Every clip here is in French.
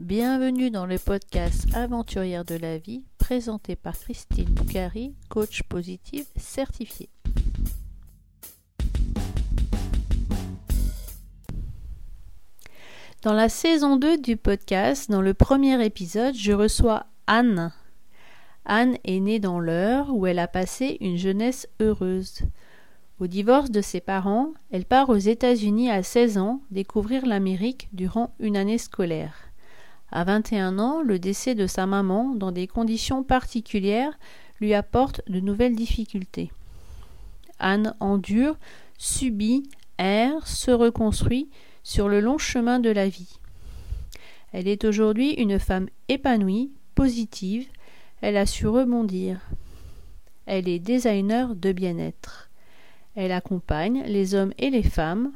Bienvenue dans le podcast Aventurière de la vie présenté par Christine Boucari, coach positive certifiée. Dans la saison 2 du podcast, dans le premier épisode, je reçois Anne. Anne est née dans l'heure où elle a passé une jeunesse heureuse. Au divorce de ses parents, elle part aux États-Unis à 16 ans découvrir l'Amérique durant une année scolaire. À 21 ans, le décès de sa maman, dans des conditions particulières, lui apporte de nouvelles difficultés. Anne endure, subit, erre, se reconstruit sur le long chemin de la vie. Elle est aujourd'hui une femme épanouie, positive, elle a su rebondir. Elle est designer de bien-être. Elle accompagne les hommes et les femmes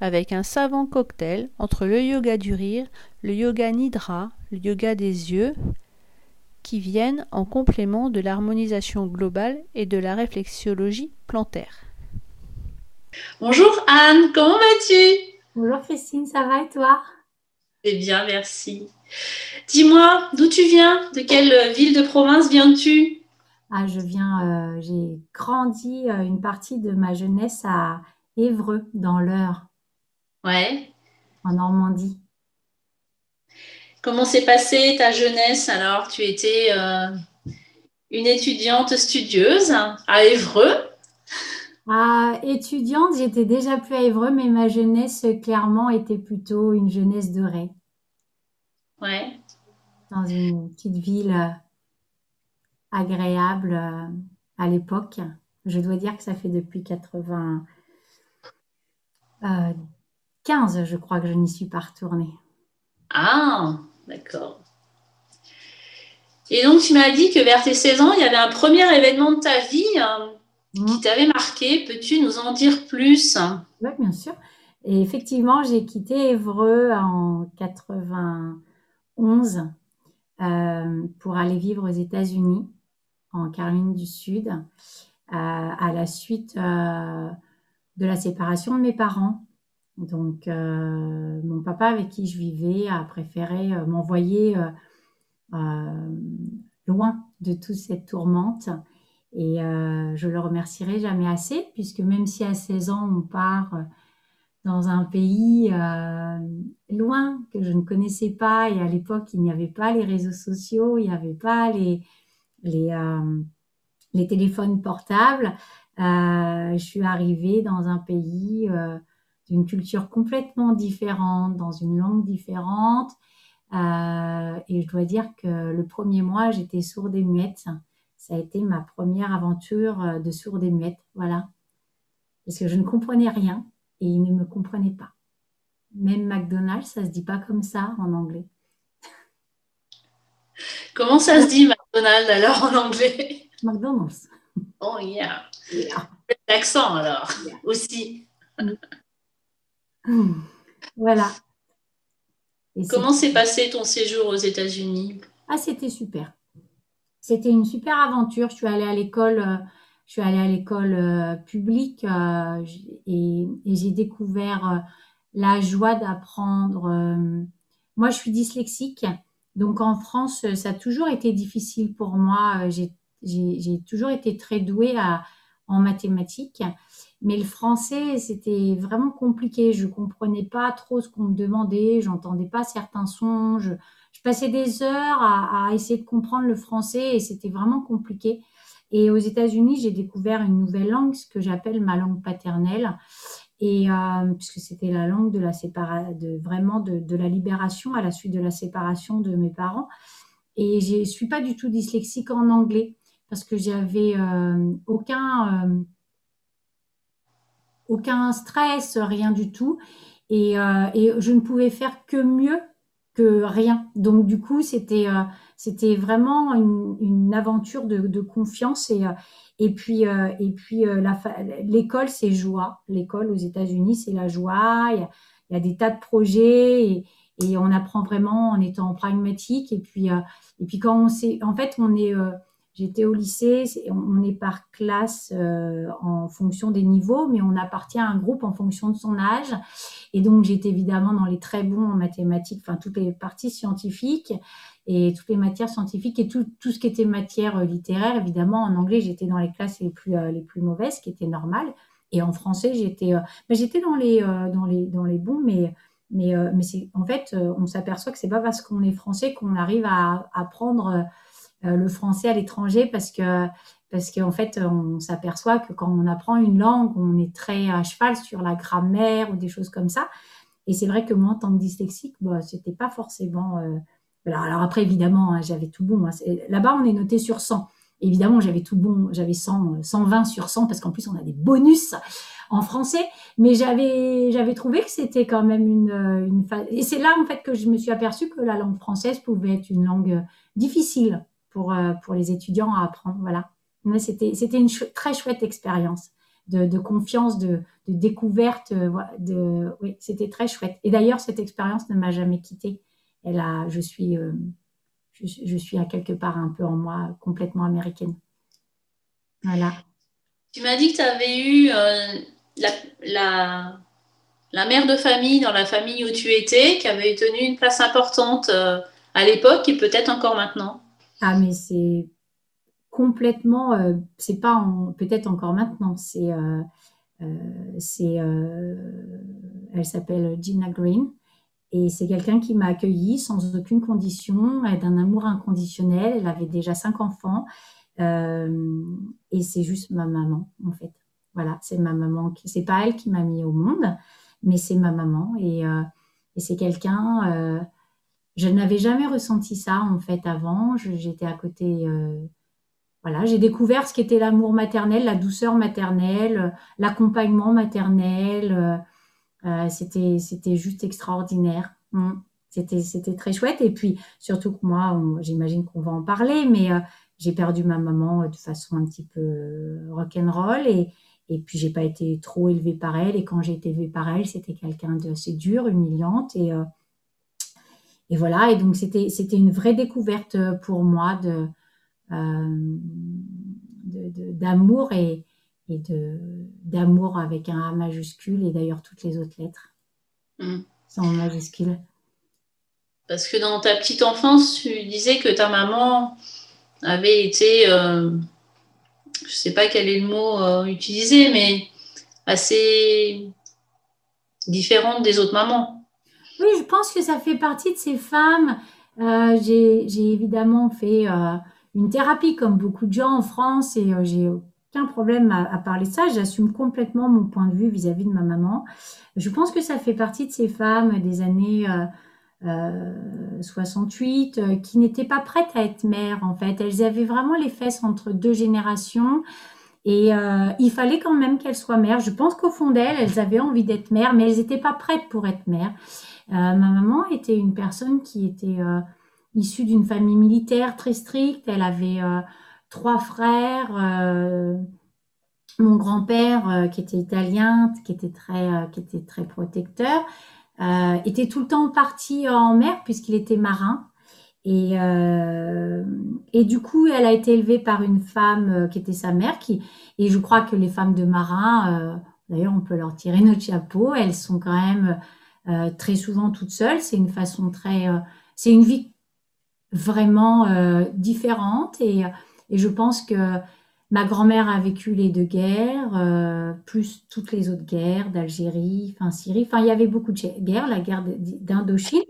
avec un savant cocktail entre le yoga du rire, le yoga nidra, le yoga des yeux, qui viennent en complément de l'harmonisation globale et de la réflexologie plantaire. Bonjour Anne, comment vas-tu? Bonjour Christine, ça va et toi? Eh bien, merci. Dis-moi, d'où tu viens? De quelle ville de province viens-tu? Ah, je viens, euh, j'ai grandi euh, une partie de ma jeunesse à Évreux, dans l'Eure. Ouais. En Normandie. Comment s'est passée ta jeunesse? Alors Tu étais euh, une étudiante studieuse à Évreux ah, Étudiante, j'étais déjà plus à Évreux, mais ma jeunesse, clairement, était plutôt une jeunesse dorée. Ouais. Dans une petite ville agréable euh, à l'époque. Je dois dire que ça fait depuis 95, euh, je crois que je n'y suis pas retournée. Ah, d'accord. Et donc, tu m'as dit que vers tes 16 ans, il y avait un premier événement de ta vie euh, qui mmh. t'avait marqué. Peux-tu nous en dire plus? Oui, bien sûr. Et effectivement, j'ai quitté Évreux en 91 pour aller vivre aux États-Unis en Caroline du Sud, euh, à la suite euh, de la séparation de mes parents. Donc, euh, mon papa avec qui je vivais a préféré m'envoyer loin de toute cette tourmente. Et je le remercierai jamais assez, puisque même si à 16 ans, on part dans un pays loin que je ne connaissais pas, et à l'époque, il n'y avait pas les réseaux sociaux, il n'y avait pas les, les, euh, téléphones portables. Euh, je suis arrivée dans un pays euh, d'une culture complètement différente, dans une langue différente. et je dois dire que le premier mois, j'étais sourde et muette. Ça a été ma première aventure de sourde et muette. Voilà. Parce que je ne comprenais rien et ils ne me comprenaient pas. Même McDonald's, ça se dit pas comme ça en anglais. Comment ça se dit McDonald's alors en anglais? McDonald's. Oh yeah. L'accent alors aussi. Voilà. Comment s'est passé ton séjour aux États-Unis? Ah, c'était super. C'était une super aventure. Je suis allée à l'école, euh, je suis allée à l'école euh, publique euh, et, et j'ai découvert la joie d'apprendre. moi, je suis dyslexique donc en France, ça a toujours été difficile pour moi. J'ai toujours été très douée en mathématiques. Mais le français, c'était vraiment compliqué. Je comprenais pas trop ce qu'on me demandait. J'entendais pas certains sons. Je, passais des heures à, essayer de comprendre le français et c'était vraiment compliqué. Et aux États-Unis, j'ai découvert une nouvelle langue, ce que j'appelle ma langue paternelle et euh, puisque c'était la langue de la séparation, de vraiment de, la libération à la suite de la séparation de mes parents. Et je suis pas du tout dyslexique en anglais parce que j'avais euh, aucun euh, aucun stress, rien du tout, et, euh, et, je ne pouvais faire que mieux que rien. Donc du coup, c'était euh, vraiment une, une aventure de, confiance et et puis, euh, et puis euh, l'école, c'est joie. L'école aux États-Unis, c'est la joie. Il y, a, des tas de projets et, et, on apprend vraiment en étant pragmatique. Et puis, euh, et puis quand on sait, en fait, on est J'étais au lycée, on est par classe euh, en fonction des niveaux, mais on appartient à un groupe en fonction de son âge. Et donc, j'étais évidemment dans les très bons en mathématiques, enfin, toutes les parties scientifiques et toutes les matières scientifiques et tout, ce qui était matière euh, littéraire. Évidemment, en anglais, j'étais dans les classes les plus, euh, les plus mauvaises, ce qui était normal. Et en français, j'étais ben, dans, les dans, les, dans les bons, mais mais, mais c'est en fait, on s'aperçoit que c'est pas parce qu'on est français qu'on arrive à apprendre euh, le français à l'étranger parce que parce qu'en fait, on s'aperçoit que quand on apprend une langue, on est très à cheval sur la grammaire ou des choses comme ça. Et c'est vrai que moi, en tant que dyslexique, bah, c'était pas forcément. Euh, alors, après, évidemment, hein, j'avais tout bon. Hein. Là-bas, on est noté sur 100. Évidemment, j'avais tout bon. J'avais 100, 120 sur 100 parce qu'en plus, on a des bonus en français. Mais j'avais, j'avais trouvé que c'était quand même une, une. Et c'est là, en fait, que je me suis aperçue que la langue française pouvait être une langue difficile pour, euh, pour les étudiants à apprendre. Voilà. C'était, une très chouette expérience de, confiance, de, découverte. Euh, c'était très chouette. Et d'ailleurs, cette expérience ne m'a jamais quittée. Elle a, je suis, euh, je, suis à quelque part un peu en moi complètement américaine. Voilà. Tu m'as dit que tu avais eu la, la, la, mère de famille dans la famille où tu étais, qui avait tenu une place importante à l'époque et peut-être encore maintenant. Ah, mais c'est complètement, euh, c'est pas peut-être encore maintenant, c'est, euh, euh, c'est, elle s'appelle Gina Green et c'est quelqu'un qui m'a accueillie sans aucune condition, d'un amour inconditionnel. Elle avait déjà cinq enfants et c'est juste ma maman en fait. Voilà, c'est ma maman. Qui, c'est pas elle qui m'a mis au monde, mais c'est ma maman et, et c'est quelqu'un je n'avais jamais ressenti ça en fait avant. J'étais à côté. Euh, voilà, j'ai découvert ce qu'était l'amour maternel, la douceur maternelle, l'accompagnement maternel. Euh, euh, c'était c'était juste extraordinaire. Mm. C'était c'était très chouette. Et puis surtout que moi, j'imagine qu'on va en parler, mais j'ai perdu ma maman de façon un petit peu rock'n'roll et et puis j'ai pas été trop élevée par elle. Et quand j'ai été élevée par elle, c'était quelqu'un d'assez dur, humiliante et et voilà, et donc c'était, c'était une vraie découverte pour moi de, euh, d'amour et, et de, d'amour avec un A majuscule et d'ailleurs toutes les autres lettres mmh. sans majuscule. Parce que dans ta petite enfance, tu disais que ta maman avait été, euh, je ne sais pas quel est le mot euh, utilisé, mais assez différente des autres mamans. Oui, je pense que ça fait partie de ces femmes. Euh, j'ai évidemment fait euh, une thérapie comme beaucoup de gens en France et euh, j'ai aucun problème à, parler de ça. J'assume complètement mon point de vue vis-à-vis de ma maman. Je pense que ça fait partie de ces femmes des années 68 qui n'étaient pas prêtes à être mères en fait. Elles avaient vraiment les fesses entre deux générations. Et il fallait quand même qu'elles soient mères. Je pense qu'au fond d'elles, elles avaient envie d'être mères, mais elles n'étaient pas prêtes pour être mères. Euh, ma maman était une personne qui était euh, issue d'une famille militaire très stricte. Elle avait euh, trois frères mon grand-père, qui était italien, qui était très, qui était très protecteur, était tout le temps parti en mer puisqu'il était marin. Et, et du coup, elle a été élevée par une femme qui était sa mère. Qui, et je crois que les femmes de marins, d'ailleurs, on peut leur tirer notre chapeau. Elles sont quand même euh, très souvent toute seule. C'est une façon très, euh, c'est une vie vraiment euh, différente. Et, et, je pense que ma grand-mère a vécu les deux guerres, plus toutes les autres guerres d'Algérie, enfin Syrie, enfin il y avait beaucoup de guerres, la guerre d'Indochine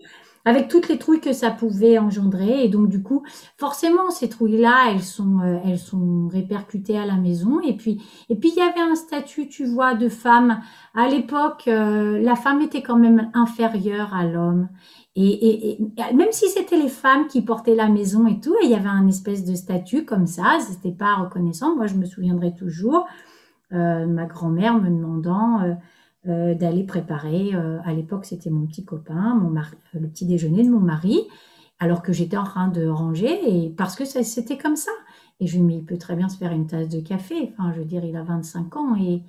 avec toutes les trouilles que ça pouvait engendrer. Et donc, du coup, forcément, ces trouilles-là, elles sont, euh, elles sont répercutées à la maison. Et puis, et puis, il y avait un statut, tu vois, de femme. À l'époque, euh, la femme était quand même inférieure à l'homme. Et, et, même si c'était les femmes qui portaient la maison et tout, il y avait un espèce de statut comme ça, c'était pas reconnaissant. Moi, je me souviendrai toujours, euh, ma grand-mère me demandant euh, d'aller préparer. Euh, à l'époque, c'était mon petit copain, mon mari, le petit déjeuner de mon mari, alors que j'étais en train de ranger, et parce que c'était comme ça. Et je lui dis, mais il peut très bien se faire une tasse de café. Enfin, je veux dire, il a 25 ans, et,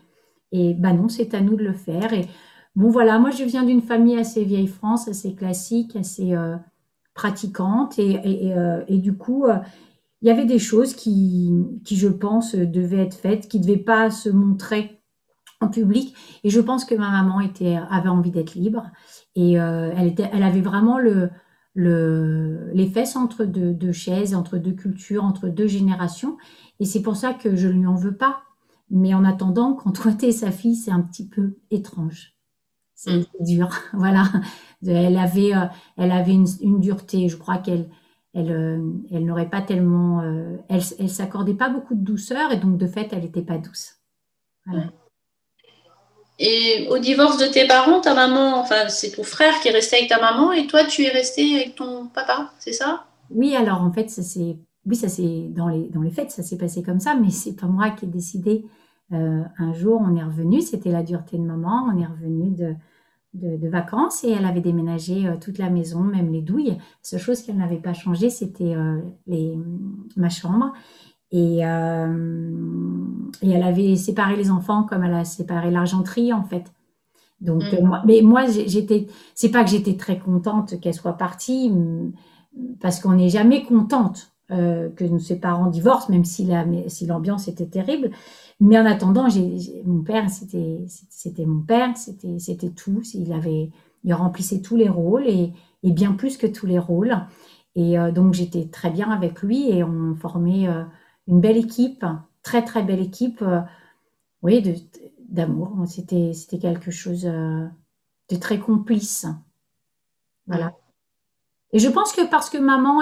et bah non, c'est à nous de le faire. Et bon, voilà, moi, je viens d'une famille assez vieille France, assez classique, assez euh, pratiquante, et, et, et, du coup, il y avait des choses qui, qui, je pense, devaient être faites, qui ne devaient pas se montrer en public. Et je pense que ma maman était, avait envie d'être libre. Et euh, elle, était, elle avait vraiment le, le, les fesses entre deux, deux, chaises, entre deux cultures, entre deux générations. Et c'est pour ça que je ne lui en veux pas. Mais en attendant, quand toi, tu es sa fille, c'est un petit peu étrange. C'est mm. dur. voilà. Elle avait, euh, elle avait une, une dureté. Je crois qu'elle elle, euh, elle n'aurait pas tellement. elle elle s'accordait pas beaucoup de douceur et donc, de fait, elle n'était pas douce. Voilà. Et au divorce de tes parents, ta maman, enfin, c'est ton frère qui est resté avec ta maman et toi, tu es resté avec ton papa, c'est ça? Oui, alors en fait, ça c'est, oui, ça c'est dans les dans les fêtes, ça s'est passé comme ça, mais c'est pas moi qui ai décidé. Euh, un jour, on est revenu, c'était la dureté de maman, on est revenu de, de, vacances et elle avait déménagé euh, toute la maison, même les douilles. La seule chose qu'elle n'avait pas changé, c'était euh, ma chambre. Et, euh, et elle avait séparé les enfants comme elle a séparé l'argenterie, en fait. Donc, mm. moi, mais moi, j'étais, c'est pas que j'étais très contente qu'elle soit partie, parce qu'on n'est jamais contente euh, que ses parents divorcent, même si, la, si l'ambiance était terrible. Mais en attendant, j'ai, mon père, c'était, c'était mon père, c'était, c'était tout. Il avait, il remplissait tous les rôles et, et bien plus que tous les rôles. Et euh, donc, j'étais très bien avec lui et on formait euh, une belle équipe, très très belle équipe, euh, oui, d'amour. C'était, quelque chose euh, de très complice. Voilà. Et je pense que parce que maman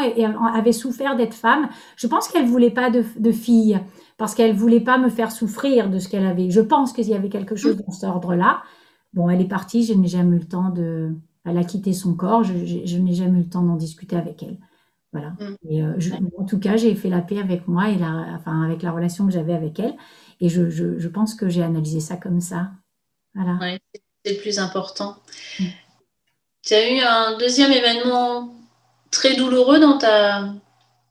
avait souffert d'être femme, je pense qu'elle voulait pas de, fille, parce qu'elle voulait pas me faire souffrir de ce qu'elle avait. Je pense qu'il y avait quelque chose dans cet ordre-là. Bon, elle est partie, je n'ai jamais eu le temps de. Elle a quitté son corps, je n'ai jamais eu le temps d'en discuter avec elle. Voilà. Mm. Et euh, en tout cas, j'ai fait la paix avec moi et la, enfin, avec la relation que j'avais avec elle. Et je, je, je pense que j'ai analysé ça comme ça. Voilà. c'est le plus important. Mm. Tu as eu un deuxième événement très douloureux dans ta,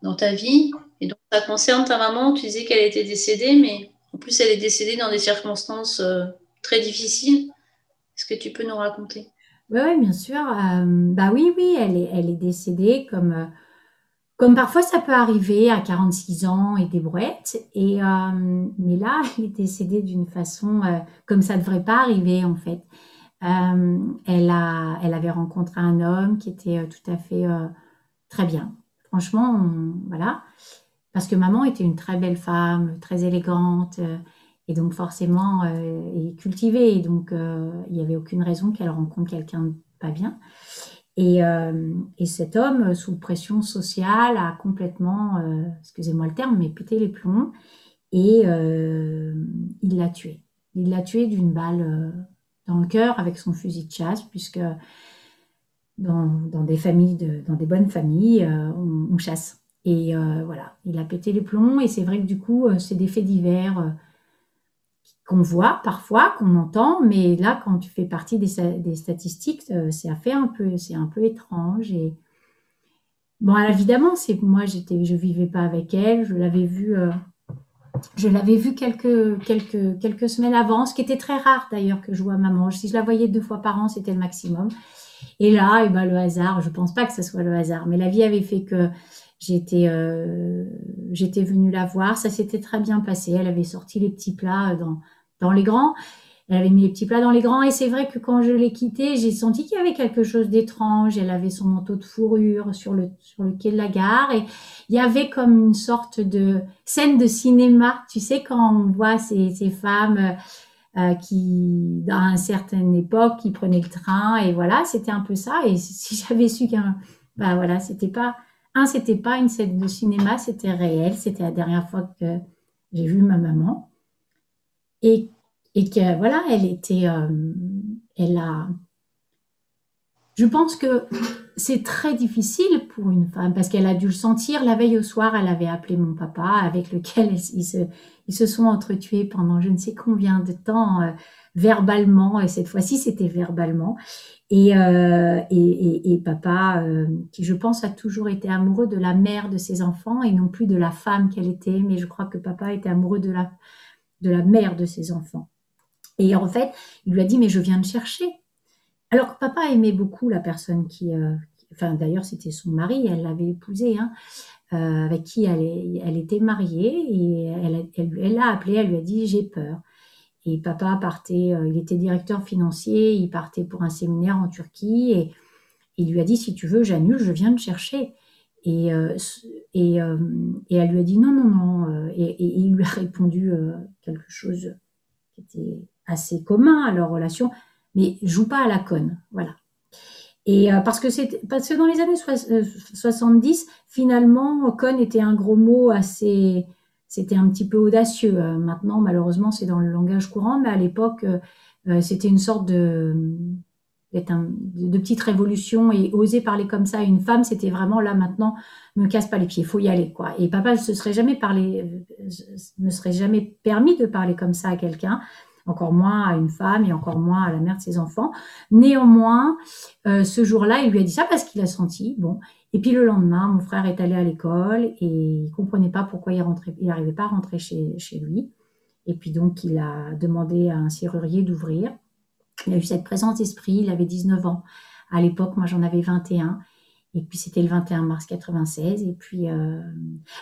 dans ta vie? Et donc, ça concerne ta maman. Tu disais qu'elle était décédée, mais en plus, elle est décédée dans des circonstances euh, très difficiles. Est-ce que tu peux nous raconter? Oui, ouais, bien sûr. Euh, bah oui, oui, elle est, elle est décédée comme comme parfois ça peut arriver à 46 ans et des brouettes. Et, euh, mais là, elle est décédée d'une façon euh, comme ça ne devrait pas arriver en fait. Euh, elle, a, elle avait rencontré un homme qui était tout à fait très bien. Franchement, voilà. Parce que maman était une très belle femme, très élégante, et donc forcément, et cultivée. Et donc, il n'y avait aucune raison qu'elle rencontre quelqu'un pas bien. Euh, et, cet homme, sous pression sociale, a complètement, euh, excusez-moi le terme, mais pété les plombs et euh, il l'a tué. Il l'a tué d'une balle dans le cœur avec son fusil de chasse, puisque dans, des familles, dans des bonnes familles, on, chasse. Et voilà, il a pété les plombs et c'est vrai que du coup, c'est des faits divers qu'on voit parfois, qu'on entend, mais là, quand tu fais partie des, statistiques, euh, c'est un peu, c'est un peu étrange. Et bon, évidemment, c'est moi, j'étais, je vivais pas avec elle, je l'avais vue, euh, je l'avais vue quelques, quelques, quelques semaines avant, ce qui était très rare d'ailleurs que je vois maman. Si je la voyais deux fois par an, c'était le maximum. Et là, eh ben, le hasard, je pense pas que ce soit le hasard, mais la vie avait fait que j'étais, euh, j'étais venue la voir, ça s'était très bien passé. Elle avait sorti les petits plats dans dans les grands. Elle avait mis les petits plats dans les grands et c'est vrai que quand je l'ai quittée, j'ai senti qu'il y avait quelque chose d'étrange. Elle avait son manteau de fourrure sur le, sur le quai de la gare et il y avait comme une sorte de scène de cinéma. Tu sais, quand on voit ces, ces femmes euh, qui, dans une certaine époque, qui prenaient le train et voilà, c'était un peu ça. Et si j'avais su qu'un, bah voilà, c'était pas, un, c'était pas une scène de cinéma, c'était réel. C'était la dernière fois que j'ai vu ma maman et, que voilà, elle était, euh, elle a. Je pense que c'est très difficile pour une femme parce qu'elle a dû le sentir. La veille au soir, elle avait appelé mon papa avec lequel ils se, sont entretués pendant je ne sais combien de temps euh, verbalement. Et cette fois-ci, c'était verbalement. Et, euh, et, et, papa, qui je pense a toujours été amoureux de la mère de ses enfants et non plus de la femme qu'elle était, mais je crois que papa était amoureux de la, de la mère de ses enfants. Et en fait, il lui a dit, mais je viens de chercher. Alors que papa aimait beaucoup la personne qui... Euh, enfin, d'ailleurs, c'était son mari, elle l'avait épousé. Hein. avec qui elle, était mariée et elle, l'a appelé, elle lui a dit j'ai peur. Et papa partait, il était directeur financier, il partait pour un séminaire en Turquie et il lui a dit si tu veux j'annule, je viens te chercher. Et, et, et, elle lui a dit non, non, non. Et, et il lui a répondu quelque chose qui était assez commun à leur relation, mais joue pas à la conne. Voilà. Et euh, parce, que parce que dans les années 70, euh, finalement, conne était un gros mot assez. C'était un petit peu audacieux. Euh, maintenant, malheureusement, c'est dans le langage courant, mais à l'époque, c'était une sorte de, de, petite révolution et oser parler comme ça à une femme, c'était vraiment là maintenant, me casse pas les pieds, faut y aller quoi. Et papa se serait jamais parlé, ne serait jamais permis de parler comme ça à quelqu'un encore moins à une femme et encore moins à la mère de ses enfants. Néanmoins, euh, ce jour-là, il lui a dit ça parce qu'il a senti. Bon. Et puis le lendemain, mon frère est allé à l'école et il comprenait pas pourquoi il rentrait, il n'arrivait pas à rentrer chez lui. Et puis donc, il a demandé à un serrurier d'ouvrir. Il a eu cette présence d'esprit, il avait 19 ans. À l'époque, moi j'en avais 21. Et puis c'était le 21 mars 96. Et puis euh,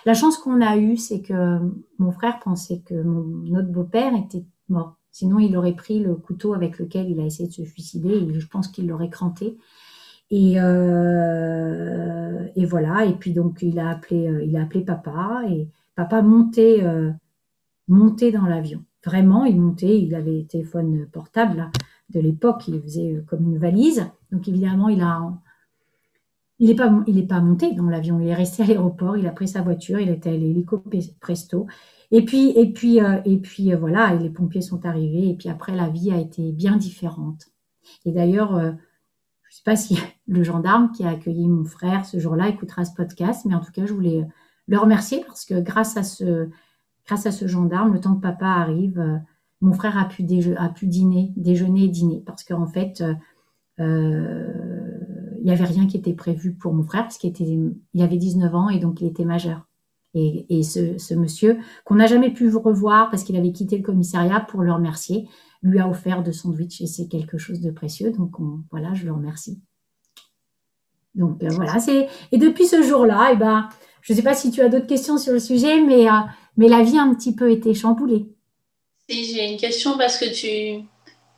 la chance qu'on a eue, c'est que mon frère pensait que notre beau-père était mort. Sinon, il aurait pris le couteau avec lequel il a essayé de se suicider je pense qu'il l'aurait cranté. Et, euh, et, voilà. Et puis donc il a appelé, euh, il a appelé papa et papa montait, montait dans l'avion. Vraiment, il montait. Il avait téléphone portable de l'époque. Il faisait comme une valise. Donc évidemment, il a, il n'est pas, il est pas monté dans l'avion. Il est resté à l'aéroport. Il a pris sa voiture. Il était à l'hélico presto. Et puis, et puis, euh, et puis euh, voilà, les pompiers sont arrivés. Et puis après, la vie a été bien différente. Et d'ailleurs, euh, je ne sais pas si le gendarme qui a accueilli mon frère ce jour-là écoutera ce podcast, mais en tout cas, je voulais le remercier parce que grâce à ce, grâce à ce gendarme, le temps que papa arrive, mon frère a pu, a dîner, déjeuner et dîner parce qu'en fait, il n'y avait rien qui était prévu pour mon frère parce qu'il avait 19 ans et donc il était majeur. Et, ce, monsieur, qu'on n'a jamais pu revoir parce qu'il avait quitté le commissariat pour le remercier, lui a offert de sandwich et c'est quelque chose de précieux. Donc voilà, je le remercie. Donc euh, voilà, c'est et depuis ce jour-là, eh ben, je ne sais pas si tu as d'autres questions sur le sujet, euh, mais la vie a un petit peu été chamboulée. J'ai une question parce que tu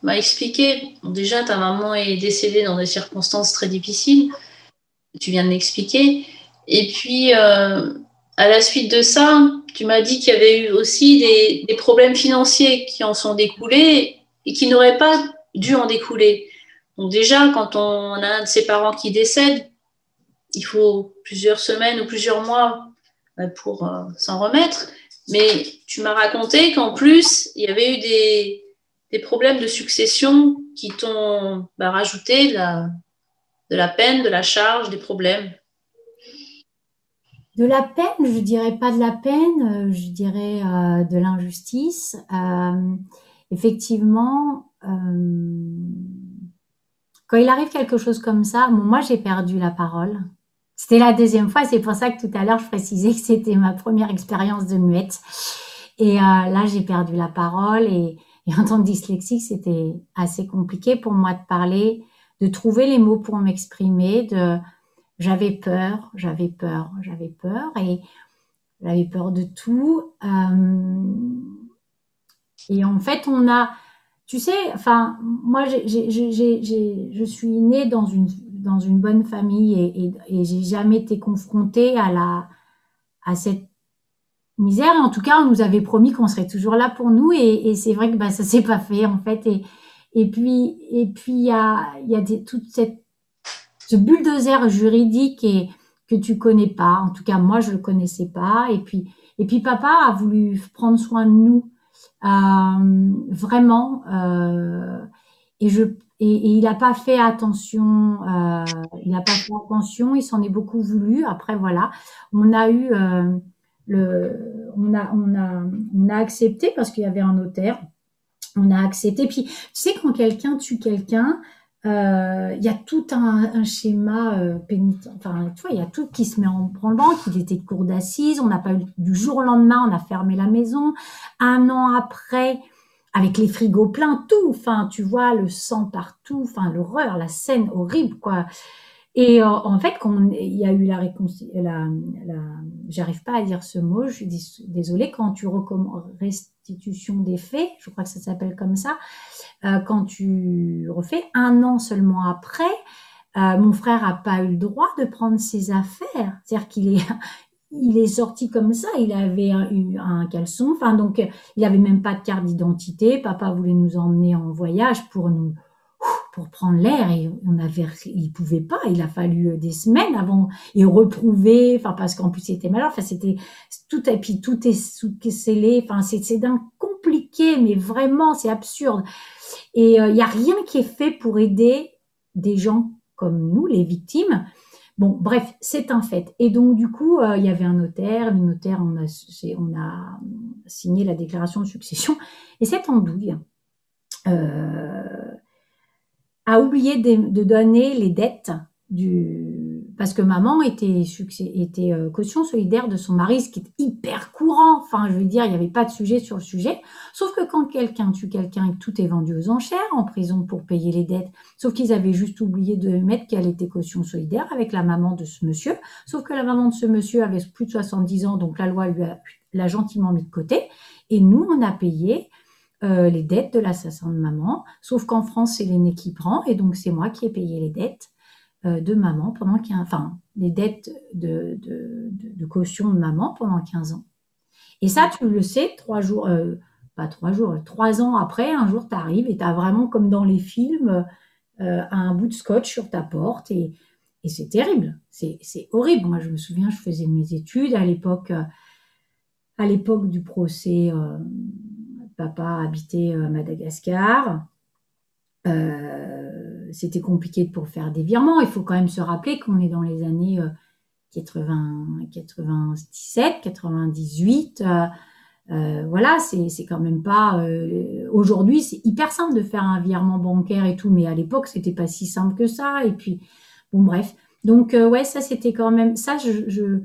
m'as expliqué. déjà, ta maman est décédée dans des circonstances très difficiles. Tu viens de l'expliquer. Et puis, euh, à la suite de ça, tu m'as dit qu'il y avait eu aussi des, problèmes financiers qui en sont découlés et qui n'auraient pas dû en découler. Donc déjà, quand on a un de ses parents qui décède, il faut plusieurs semaines ou plusieurs mois euh, pour euh, s'en remettre. Mais tu m'as raconté qu'en plus, il y avait eu des, problèmes de succession qui t'ont bah, rajouté de la peine, de la charge, des problèmes. De la peine, je dirais pas de la peine, euh, je dirais euh, de l'injustice. Euh, effectivement, quand il arrive quelque chose comme ça, moi j'ai perdu la parole. C'était la deuxième fois, c'est pour ça que tout à l'heure je précisais que c'était ma première expérience de muette. Et là j'ai perdu la parole et, et en tant que dyslexique, c'était assez compliqué pour moi de parler, de trouver les mots pour m'exprimer, de j'avais peur, j'avais peur, j'avais peur et j'avais peur de tout. Euh, et en fait, on a, tu sais, enfin, moi, je suis née dans une, dans une bonne famille et, j'ai jamais été confrontée à, la, à cette misère. en tout cas, on nous avait promis qu'on serait toujours là pour nous et, c'est vrai que bah, ça s'est pas fait en fait. Et, puis, et puis il y a, y a toute cette ce bulldozer juridique et que tu connais pas. En tout cas, moi, je le connaissais pas. Et puis, et puis, papa a voulu prendre soin de nous euh, vraiment. Euh, et je et, il n'a pas fait attention. Euh, il n'a pas fait attention. Il s'en est beaucoup voulu. Après, voilà, on a eu le, on a, on a, on a accepté parce qu'il y avait un notaire. On a accepté. Puis, tu sais, quand quelqu'un tue quelqu'un, euh, il y a tout un, schéma euh, pénitent. Enfin, tu vois, il y a tout qui se met en branlant, qu'il était de cour d'assises. On n'a pas eu du jour au lendemain, on a fermé la maison. Un an après, avec les frigos pleins, tout. Enfin, tu vois, le sang partout. Enfin, l'horreur, la scène horrible, quoi. Et en fait, quand il y a eu la réconciliation, j'arrive pas à dire ce mot, je suis désolée, quand tu recommences restitution des faits, je crois que ça s'appelle comme ça, quand tu refais un an seulement après, mon frère a pas eu le droit de prendre ses affaires. C'est-à-dire qu'il est, il est sorti comme ça. Il avait un, un caleçon. Enfin, donc, il avait même pas de carte d'identité. Papa voulait nous emmener en voyage pour nous, pour prendre l'air et on avait, il pouvait pas. Il a fallu des semaines avant et reprouver. Enfin, parce qu'en plus, il était malade. Enfin, c'était tout, et puis tout est scellé. Enfin, c'est, d'un compliqué, mais vraiment, c'est absurde. Et il euh, y a rien qui est fait pour aider des gens comme nous, les victimes. Bon, bref, c'est un fait. Et donc, du coup, euh, il y avait un notaire. Le notaire, on a, signé la déclaration de succession. Et cette andouille euh, a oublié de, donner les dettes du, parce que maman était, euh, caution solidaire de son mari, ce qui est hyper courant. Enfin, je veux dire, il n'y avait pas de sujet sur le sujet. Sauf que quand quelqu'un tue quelqu'un et tout est vendu aux enchères en prison pour payer les dettes, sauf qu'ils avaient juste oublié de mettre qu'elle était caution solidaire avec la maman de ce monsieur. Sauf que la maman de ce monsieur avait plus de 70 ans, donc la loi lui l'a gentiment mis de côté. Et nous, on a payé euh, les dettes de l'assassin de maman. Sauf qu'en France, c'est l'aîné qui prend, et donc c'est moi qui ai payé les dettes. Euh, de maman pendant 15, enfin, les dettes de, de, caution de maman pendant 15 ans. Et ça, tu le sais, trois jours, euh, pas trois jours, trois ans après, un jour, tu arrives et tu as vraiment, comme dans les films, euh, un bout de scotch sur ta porte et, et c'est terrible. C'est horrible. Moi, je me souviens, je faisais mes études à l'époque, à l'époque du procès, papa habitait à Madagascar. Euh, c'était compliqué pour faire des virements. Il faut quand même se rappeler qu'on est dans les années 80, 97, 98. voilà, c'est quand même pas. Euh, aujourd'hui, c'est hyper simple de faire un virement bancaire et tout, mais à l'époque, c'était pas si simple que ça. Et puis, bon, bref. Donc, euh, ouais, ça, c'était quand même. Ça, je,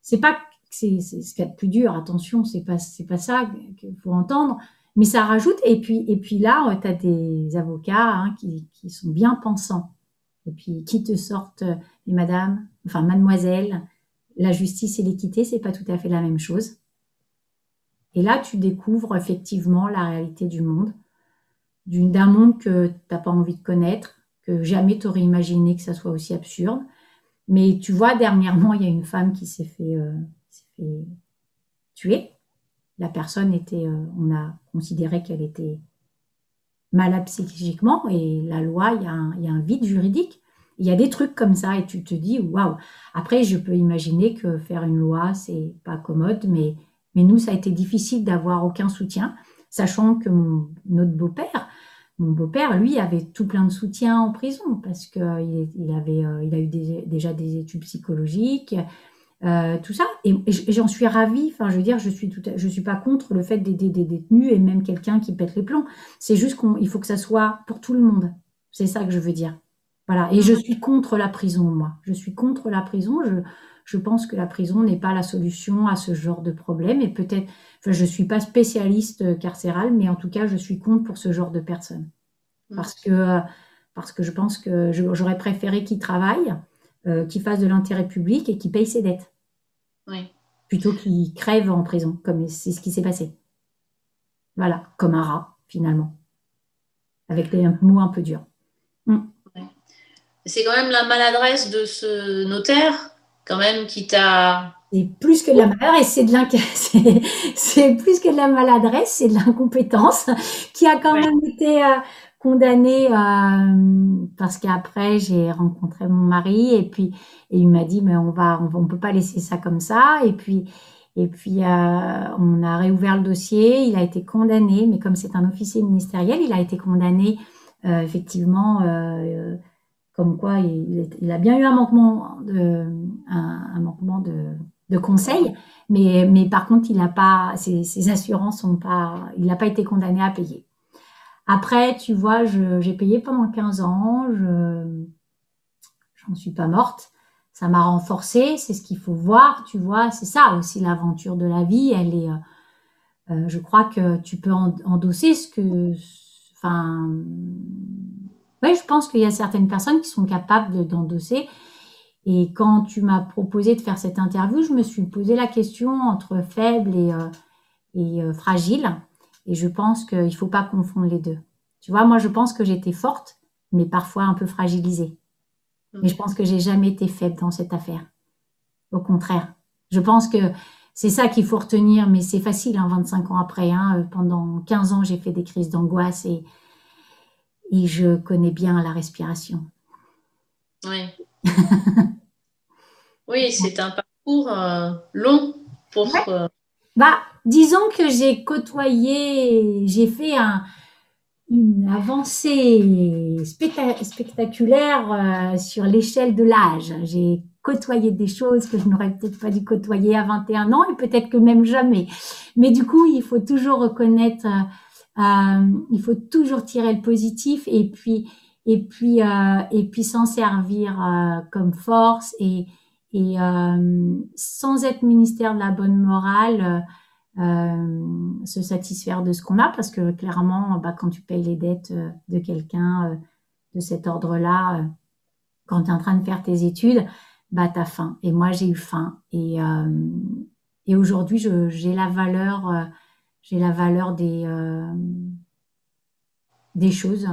c'est pas. C'est ce qu'il y a de plus dur. Attention, c'est pas, pas ça qu'il faut entendre. Mais ça rajoute, et puis, et puis là, tu as des avocats hein, qui, sont bien pensants, et puis qui te sortent, euh, mais madame, enfin mademoiselle, la justice et l'équité, c'est pas tout à fait la même chose. Et là, tu découvres effectivement la réalité du monde, d'un monde que tu n'as pas envie de connaître, que jamais tu aurais imaginé que ça soit aussi absurde. Mais tu vois, dernièrement, il y a une femme qui s'est fait, euh, fait tuer la personne était, euh, on a considéré qu'elle était malade psychiquement et la loi, il y, a un, vide juridique. Il y a des trucs comme ça et tu te dis waouh. Après, je peux imaginer que faire une loi, c'est pas commode, mais, mais nous, ça a été difficile d'avoir aucun soutien, sachant que mon, notre beau-père, mon beau-père, lui, avait tout plein de soutien en prison parce qu'il il avait, euh, a eu déjà des études psychologiques. Euh, tout ça. Et, j'en suis ravie. Enfin, je veux dire, je suis tout, je suis pas contre le fait d'aider des détenus et même quelqu'un qui pète les plombs. C'est juste qu'il faut que ça soit pour tout le monde. C'est ça que je veux dire. Voilà. Et je suis contre la prison, moi. Je suis contre la prison. Je, je pense que la prison n'est pas la solution à ce genre de problème. Et peut-être, enfin, je suis pas spécialiste carcérale, mais en tout cas, je suis contre pour ce genre de personnes. Parce que, parce que je pense que j'aurais préféré qu'ils travaillent euh, qui fasse de l'intérêt public et qui paye ses dettes. Oui. Plutôt qu'il crève en prison, comme c'est ce qui s'est passé. Voilà, comme un rat, finalement. Avec des mots un peu durs. Mm. C'est quand même la maladresse de ce notaire, quand même, qui t'a. C'est plus que de la maladresse, c'est de c'est plus que de la maladresse, c'est de l'incompétence qui a quand même été euh, condamnée euh, parce qu'après j'ai rencontré mon mari et puis et il m'a dit mais on va on, peut pas laisser ça comme ça. Et puis et puis euh, on a réouvert le dossier. Il a été condamné mais comme c'est un officier ministériel il a été condamné euh, effectivement comme quoi il, a bien eu un manquement de un, manquement de, de conseil. Mais mais par contre il n'a pas ses, ses assurances sont pas il n'a pas été condamné à payer après, tu vois, j'ai payé pendant 15 ans, je j'en suis pas morte. Ça m'a renforcée, c'est ce qu'il faut voir, tu vois. C'est ça aussi l'aventure de la vie. Elle est, euh, euh je crois que tu peux endosser ce que, enfin, ouais, je pense qu'il y a certaines personnes qui sont capables d'endosser. Et quand tu m'as proposé de faire cette interview, je me suis posé la question entre faible et, euh, fragile. Et je pense qu'il ne faut pas confondre les deux. Tu vois, moi, je pense que j'étais forte, mais parfois un peu fragilisée. Mm. Mais je pense que j'ai jamais été faible dans cette affaire. Au contraire. Je pense que c'est ça qu'il faut retenir, mais c'est facile, hein, 25 ans après. Hein, euh, pendant 15 ans, j'ai fait des crises d'angoisse et, et je connais bien la respiration. Oui. oui, c'est un parcours euh, long pour. Euh, bah, disons que j'ai côtoyé, j'ai fait un, une avancée spectaculaire sur l'échelle de l'âge. J'ai côtoyer des choses que je n'aurais peut-être pas dû côtoyer à 21 ans et peut-être que même jamais. Mais du coup, il faut toujours reconnaître, euh, euh, il faut toujours tirer le positif et puis et puis euh, et puis s'en servir euh, comme force et et euh, sans être ministère de la bonne morale. Se satisfaire de ce qu'on a parce que clairement bah, quand tu payes les dettes de quelqu'un de cet ordre-là quand tu es en train de faire tes études bah t'as faim. Et moi j'ai eu faim. Et, euh, et aujourd'hui j'ai la valeur, euh, j'ai la valeur des euh, des choses.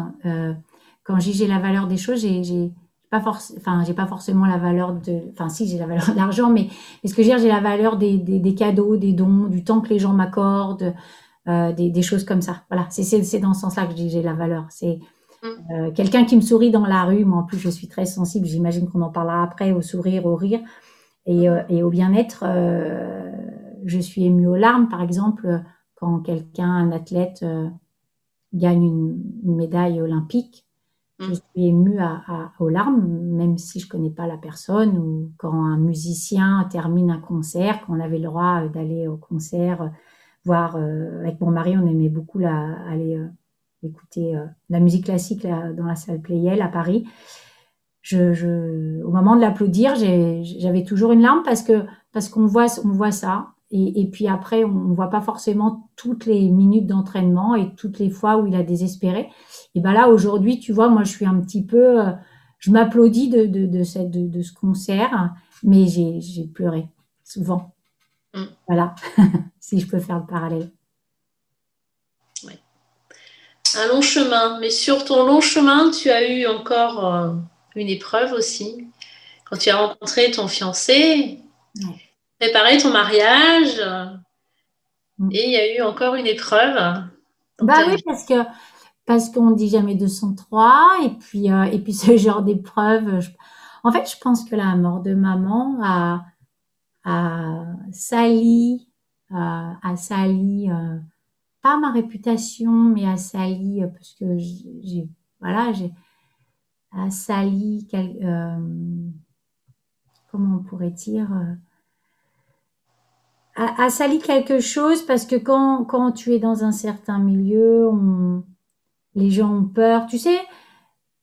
quand j'ai la valeur des choses, j'ai pas forcément, enfin j'ai pas forcément la valeur de, enfin si j'ai la valeur de l'argent, mais, mais ce que je veux dire j'ai la valeur des, des, des, cadeaux, des dons, du temps que les gens m'accordent, des, des, choses comme ça. Voilà, c'est dans ce sens-là que j'ai la valeur. C'est euh, quelqu'un qui me sourit dans la rue, moi en plus je suis très sensible, j'imagine qu'on en parlera après, au sourire, au rire et, euh, et au bien-être. Euh, je suis émue aux larmes, par exemple, quand quelqu'un, un athlète, gagne une, médaille olympique. Mm. Je suis émue à, aux larmes, même si je connais pas la personne, ou quand un musicien termine un concert, quand on avait le droit d'aller au concert, voir, avec mon mari, on aimait beaucoup la, aller écouter euh, la musique classique dans la salle Playel à Paris. Je, au moment de l'applaudir, j'avais toujours une larme parce que parce qu'on voit on voit ça et, puis après on voit pas forcément toutes les minutes d'entraînement et toutes les fois où il a désespéré. Et ben là aujourd'hui, tu vois, moi je suis un petit peu, euh, je m'applaudis de de, cette, de, ce concert, mais j'ai pleuré souvent. Mm. Voilà, si je peux faire le parallèle un long chemin. Mais sur ton long chemin, tu as eu encore euh, une épreuve aussi. Quand tu as rencontré ton fiancé, préparé ton mariage, mm. et il y a eu encore une épreuve. Bah oui, parce que parce qu'on dit jamais 203 et puis euh, et puis ce genre d'épreuve. En fait, je pense que la mort de maman a a sali a, a sali euh, pas ma réputation, mais à Sali, euh, parce que j'ai, voilà, j'ai à Sali, euh, comment on pourrait dire, à, euh, Sali quelque chose, parce que quand, quand tu es dans un certain milieu, les gens ont peur, tu sais,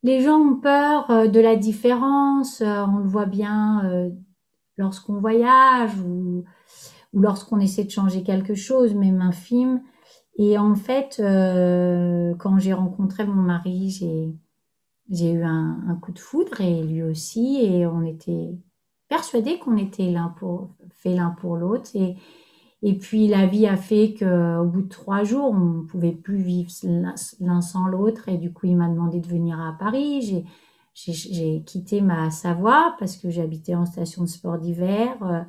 les gens ont peur de la différence, on le voit bien lorsqu'on voyage ou, ou lorsqu'on essaie de changer quelque chose, même un film. Et en fait, euh, quand j'ai rencontré mon mari, j'ai, j'ai eu un, coup de foudre et lui aussi, et on était persuadés qu'on était l'un pour, fait l'un pour l'autre. Et, et puis la vie a fait qu'au bout de trois jours, on ne pouvait plus vivre l'un sans l'autre. Et du coup, il m'a demandé de venir à Paris. J'ai, quitté ma Savoie parce que j'habitais en station de sport d'hiver euh,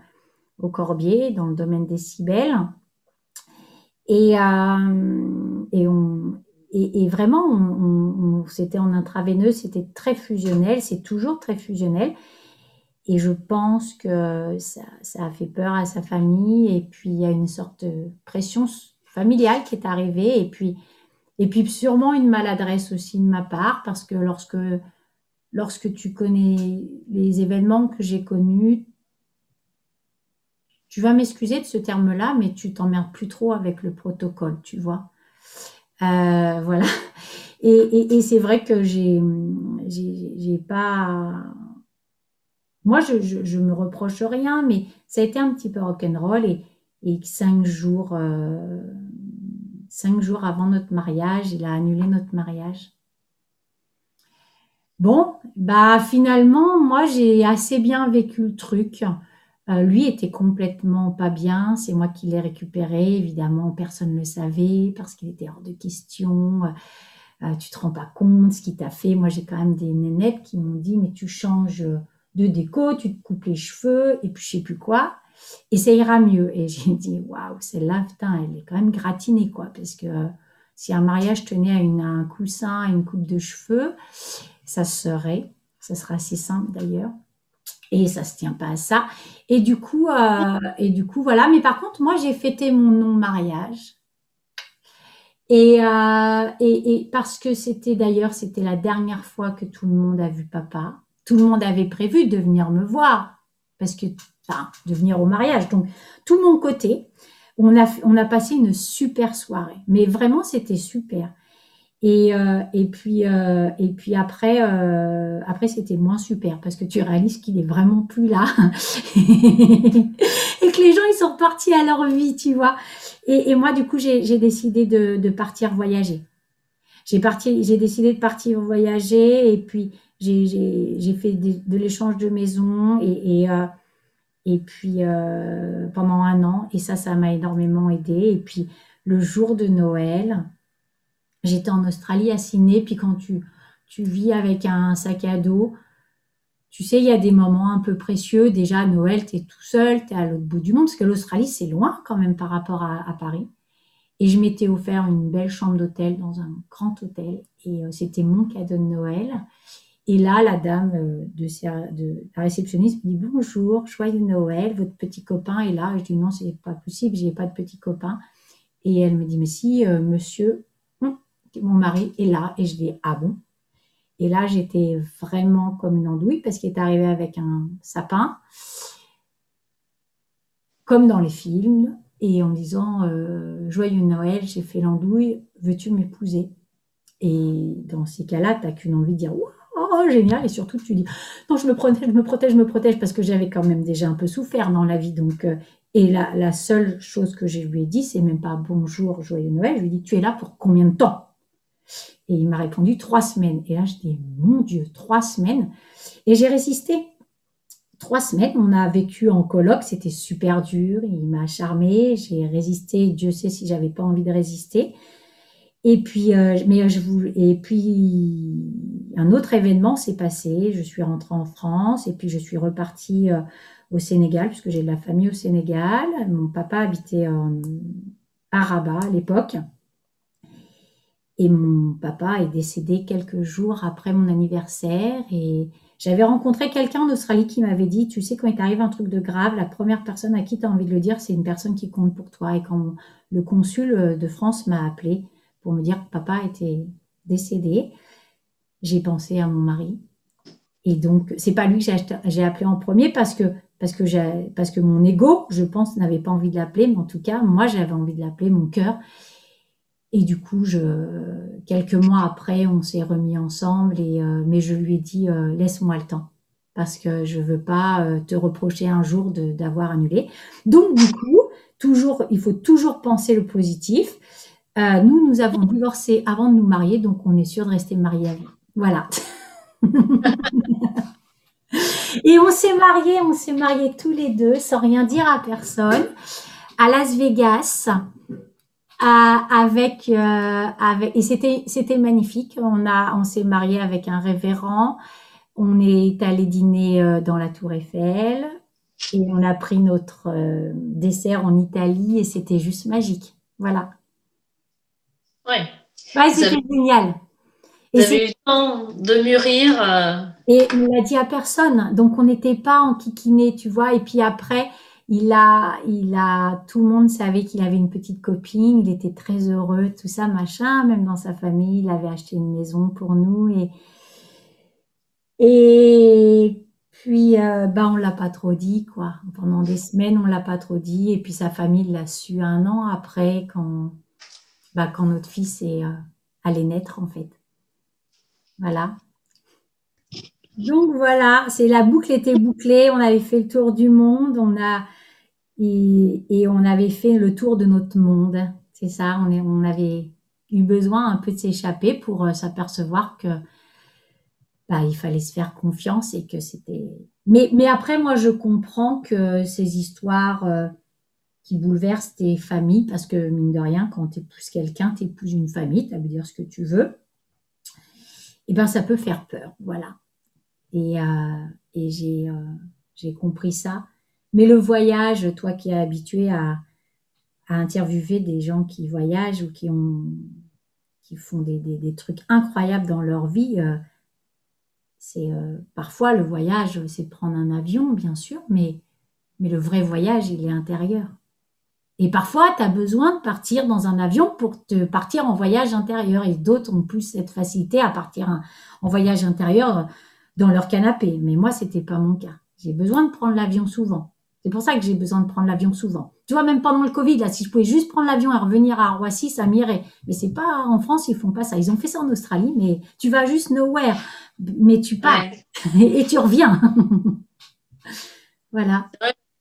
au Corbier, dans le domaine des Cibelles. Et, euh, et, on, et, vraiment, c'était en intraveineux, c'était très fusionnel, c'est toujours très fusionnel. Et je pense que ça, a fait peur à sa famille. Et puis, il y a une sorte de pression familiale qui est arrivée. Et puis, et puis sûrement une maladresse aussi de ma part, parce que lorsque, lorsque tu connais les événements que j'ai connus, tu vas m'excuser de ce terme-là, mais tu t'emmerdes plus trop avec le protocole, tu vois. Euh, voilà. Et, c'est vrai que j'ai, pas. Moi, je, je, me reproche rien, mais ça a été un petit peu rock'n'roll et, cinq jours, euh, cinq jours avant notre mariage, il a annulé notre mariage. Bon, bah finalement, moi j'ai assez bien vécu le truc. Euh, lui était complètement pas bien, c'est moi qui l'ai récupéré, évidemment personne ne le savait parce qu'il était hors de question. Euh, tu te rends pas compte ce qu'il t'a fait. Moi j'ai quand même des nénettes qui m'ont dit mais tu changes de déco, tu te coupes les cheveux et puis je sais plus quoi et ça ira mieux. Et j'ai dit waouh, celle-là, elle est quand même gratinée quoi parce que si un mariage tenait à, un coussin, à une coupe de cheveux, ça serait, ça sera assez simple d'ailleurs. Et ça se tient pas à ça. Et du coup, euh, et du coup, voilà. Mais par contre, moi, j'ai fêté mon non-mariage. Et, euh, et, et, parce que c'était d'ailleurs, c'était la dernière fois que tout le monde a vu papa. Tout le monde avait prévu de venir me voir. Parce que, de venir au mariage. Donc, tout mon côté, on a, on a passé une super soirée. Mais vraiment, c'était super. Et, euh, et, puis, euh, et puis après, euh, après c'était moins super parce que tu réalises qu'il est vraiment plus là et que les gens ils sont partis à leur vie, tu vois. Et, et moi, du coup, j'ai décidé de, de, partir voyager. J'ai parti, j'ai décidé de partir voyager et puis j'ai fait de l'échange de maison et, et puis pendant un an et ça, ça m'a énormément aidé. Et puis le jour de Noël, J'étais en Australie à Sydney, puis quand tu, vis avec un sac à dos, tu sais, il y a des moments un peu précieux. Déjà, à Noël, tu es tout seul, tu es à l'autre bout du monde, parce que l'Australie, c'est loin quand même par rapport à, Paris. Et je m'étais offert une belle chambre d'hôtel dans un grand hôtel. Et euh, c'était mon cadeau de Noël. Et là, la dame euh, de, la réceptionniste me dit bonjour, joyeux Noël, votre petit copain est là. Je dis non, c'est pas possible, j'ai pas de petit copain. Et elle me dit mais si, euh, monsieur, mon mari est là et je dis ah bon? Et là j'étais vraiment comme une andouille parce qu'il est arrivé avec un sapin comme dans les films et en me disant euh, joyeux Noël j'ai fait l'andouille veux-tu m'épouser? Et dans ces cas-là tu n'as qu'une envie de dire oh, génial et surtout tu dis non je me protège je me protège je me protège parce que j'avais quand même déjà un peu souffert dans la vie donc euh, et la, la, seule chose que je lui ai dit, c'est même pas bonjour, joyeux Noël. Je lui ai dit, tu es là pour combien de temps? Et il m'a répondu trois semaines. Et là, je dis, mon Dieu, trois semaines. Et j'ai résisté. Trois semaines, on a vécu en colloque, c'était super dur, il m'a charmé, j'ai résisté, Dieu sait si j'avais pas envie de résister. Et puis, euh, mais je vous, et puis, un autre événement s'est passé. Je suis rentrée en France et puis je suis repartie euh, au Sénégal puisque j'ai de la famille au Sénégal. Mon papa habitait à Rabat à l'époque. Et mon papa est décédé quelques jours après mon anniversaire. Et j'avais rencontré quelqu'un en Australie qui m'avait dit, tu sais, quand il t'arrive un truc de grave, la première personne à qui tu as envie de le dire, c'est une personne qui compte pour toi. Et quand le consul de France m'a appelé pour me dire que papa était décédé, j'ai pensé à mon mari. Et donc, c'est pas lui que j'ai appelé en premier parce que parce que, parce que mon ego, je pense, n'avait pas envie de l'appeler, mais en tout cas, moi, j'avais envie de l'appeler, mon cœur. Et du coup, je, quelques mois après, on s'est remis ensemble. Et euh, mais je lui ai dit euh, laisse-moi le temps parce que je veux pas euh, te reprocher un jour d'avoir annulé. Donc du coup, toujours, il faut toujours penser le positif. Nous, nous avons divorcé avant de nous marier, donc on est sûr de rester mariés à vie. Voilà. et on s'est mariés, on s'est mariés tous les deux sans rien dire à personne à Las Vegas avec, euh, avec et c'était c'était magnifique. On a on s'est marié avec un révérend. On est allé dîner euh, dans la Tour Eiffel et on a pris notre euh, dessert en Italie et c'était juste magique. Voilà. Ouais. C'était génial. Vous avez eu le temps de mûrir. Et on l'a dit à personne, donc on n'était pas en kikiné, tu vois. Et puis après, il a, il a, tout le monde savait qu'il avait une petite copine, il était très heureux, tout ça, machin. Même dans sa famille, il avait acheté une maison pour nous et et puis euh, bah on l'a pas trop dit quoi. Pendant des semaines, on l'a pas trop dit et puis sa famille l'a su un an après quand bah quand notre fils est euh, allait naître en fait. Voilà. Donc voilà, c'est la boucle était bouclée, on avait fait le tour du monde, on a et, on avait fait le tour de notre monde. C'est ça, on, on avait eu besoin un peu de s'échapper pour euh, s'apercevoir que bah, il fallait se faire confiance et que c'était. Mais, mais après, moi, je comprends que ces histoires euh, qui bouleversent tes familles, parce que mine de rien, quand tu épouses quelqu'un, tu épouses une famille, tu veux dire ce que tu veux, et eh ben ça peut faire peur, voilà. Et, euh, et j'ai euh, j'ai compris ça. Mais le voyage, toi qui es habitué à, interviewer des gens qui voyagent ou qui ont qui font des, trucs incroyables dans leur vie, euh, c'est parfois le voyage, c'est prendre un avion, bien sûr, mais, mais le vrai voyage, il est intérieur. Et parfois, tu as besoin de partir dans un avion pour te partir en voyage intérieur. Et d'autres ont plus cette facilité à partir en voyage intérieur dans leur canapé. Mais moi, c'était pas mon cas. J'ai besoin de prendre l'avion souvent. C'est pour ça que j'ai besoin de prendre l'avion souvent. Tu vois, même pendant le Covid, là, si je pouvais juste prendre l'avion et revenir à Roissy, ça m'irait. Mais c'est pas en France, ils font pas ça. Ils ont fait ça en Australie, mais tu vas juste nowhere. Mais tu pars et, tu reviens. voilà.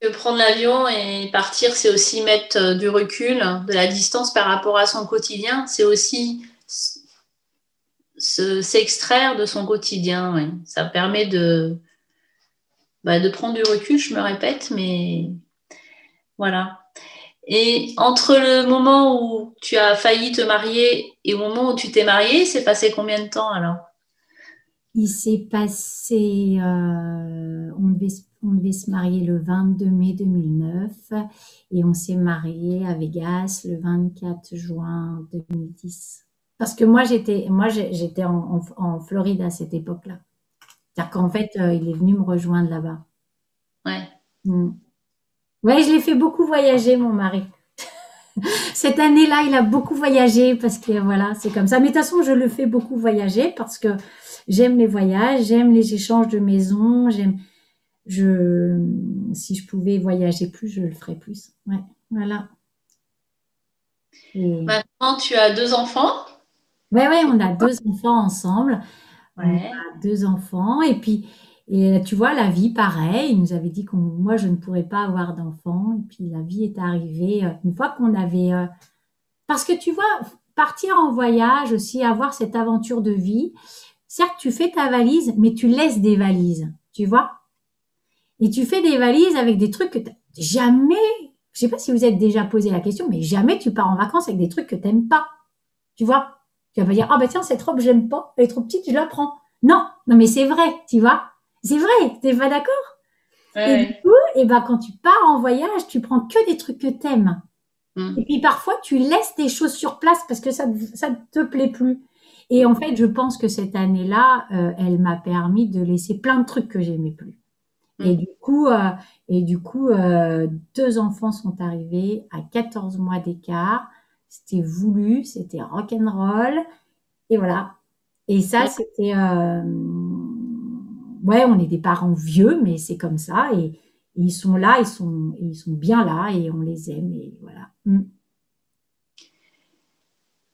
Prendre l'avion et partir, c'est aussi mettre euh, du recul, de la distance par rapport à son quotidien. C'est aussi s'extraire de son quotidien. Ça permet de, bah, de prendre du recul, je me répète, mais voilà. Et entre le moment où tu as failli te marier et au moment où tu t'es mariée, c'est passé combien de temps alors? Il s'est passé, euh, on devait on devait se marier le 22 mai 2009 et on s'est marié à Vegas le 24 juin 2010. Parce que moi, j'étais, moi, j'étais en, Floride à cette époque-là. C'est-à-dire qu'en fait, euh, il est venu me rejoindre là-bas. Ouais. Mm. Ouais, je l'ai fait beaucoup voyager, mon mari. Cette année-là, il a beaucoup voyagé parce que voilà, c'est comme ça. Mais de toute façon, je le fais beaucoup voyager parce que j'aime les voyages, j'aime les échanges de maisons, j'aime, je, si je pouvais voyager plus, je le ferais plus. Ouais, voilà. Maintenant, tu as deux enfants? Ouais, ouais, on a deux enfants ensemble. On a deux enfants. Et puis, et tu vois, la vie, pareil. Il nous avait dit que moi, je ne pourrais pas avoir d'enfants. Et puis, la vie est arrivée euh, une fois qu'on avait. Euh, parce que tu vois, partir en voyage aussi, avoir cette aventure de vie, certes, tu fais ta valise, mais tu laisses des valises. Tu vois? Et tu fais des valises avec des trucs que jamais, je sais pas si vous êtes déjà posé la question, mais jamais tu pars en vacances avec des trucs que t'aimes pas. Tu vois? Tu vas pas dire, ah bah tiens, cette robe, j'aime pas, elle est trop petite, je la prends. Non, non, mais c'est vrai, tu vois? C'est vrai, t'es pas d'accord? Et du coup, et eh ben, quand tu pars en voyage, tu prends que des trucs que t'aimes. Mm. Et puis parfois, tu laisses des choses sur place parce que ça, ça te plaît plus. Et en fait, je pense que cette année-là, euh, elle m'a permis de laisser plein de trucs que j'aimais plus. Et mm. du coup, euh, et du coup euh, deux enfants sont arrivés à 14 mois d'écart. C'était voulu, c'était rock'n'roll. Et voilà. Et ça, c'était... Euh, ouais, on est des parents vieux, mais c'est comme ça. Et, ils sont là, ils sont, ils sont bien là et on les aime. Et voilà. Mm.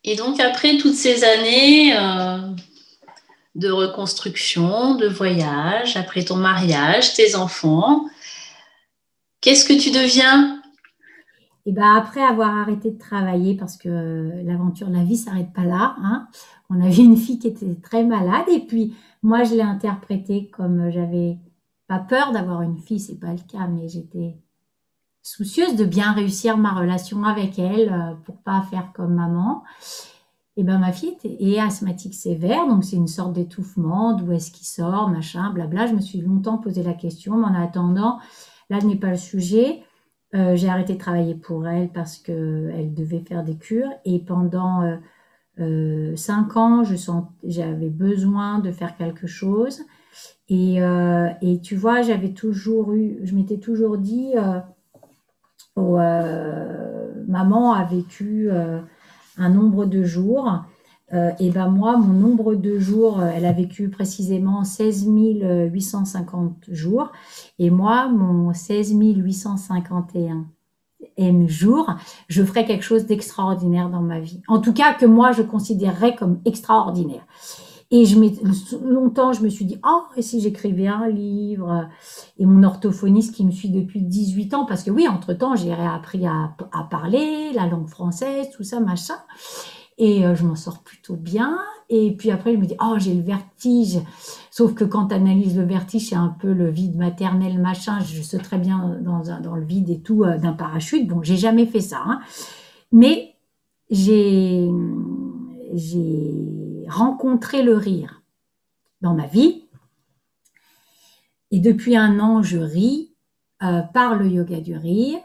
Et donc, après toutes ces années de reconstruction, de voyage, après ton mariage, tes enfants. Qu'est-ce que tu deviens? Et eh ben après avoir arrêté de travailler parce que l'aventure de la vie s'arrête pas là. Hein. On avait une fille qui était très malade et puis moi je l'ai interprétée comme j'avais pas peur d'avoir une fille, c'est pas le cas, mais j'étais soucieuse de bien réussir ma relation avec elle euh, pour pas faire comme maman. Et ben ma fille est asthmatique sévère, donc c'est une sorte d'étouffement, d'où est-ce qu'il sort, machin, blabla. Je me suis longtemps posé la question, mais en attendant, là n'est pas le sujet. Euh, j'ai arrêté de travailler pour elle parce qu'elle devait faire des cures et pendant euh, euh, cinq ans, je j'avais besoin de faire quelque chose et, et tu vois, j'avais toujours eu, je m'étais toujours dit, oh, maman a vécu un nombre de jours. Euh, et ben moi, mon nombre de jours, euh, elle a vécu précisément 16 850 jours. Et moi, mon 16 851 jour, je ferai quelque chose d'extraordinaire dans ma vie. En tout cas, que moi, je considérerais comme extraordinaire. Et je longtemps, je me suis dit, oh, et si j'écrivais un livre? Et mon orthophoniste qui me suit depuis 18 ans, parce que oui, entre-temps, j'ai réappris à, à, parler la langue française, tout ça, machin. Et euh, je m'en sors plutôt bien. Et puis après, je me dis, oh, j'ai le vertige. Sauf que quand tu analyses le vertige, c'est un peu le vide maternel, machin. Je sais très bien dans, dans le vide et tout euh, d'un parachute. Bon, j'ai jamais fait ça. Hein. Mais j'ai, j'ai rencontré le rire dans ma vie. Et depuis un an, je ris euh, par le yoga du rire.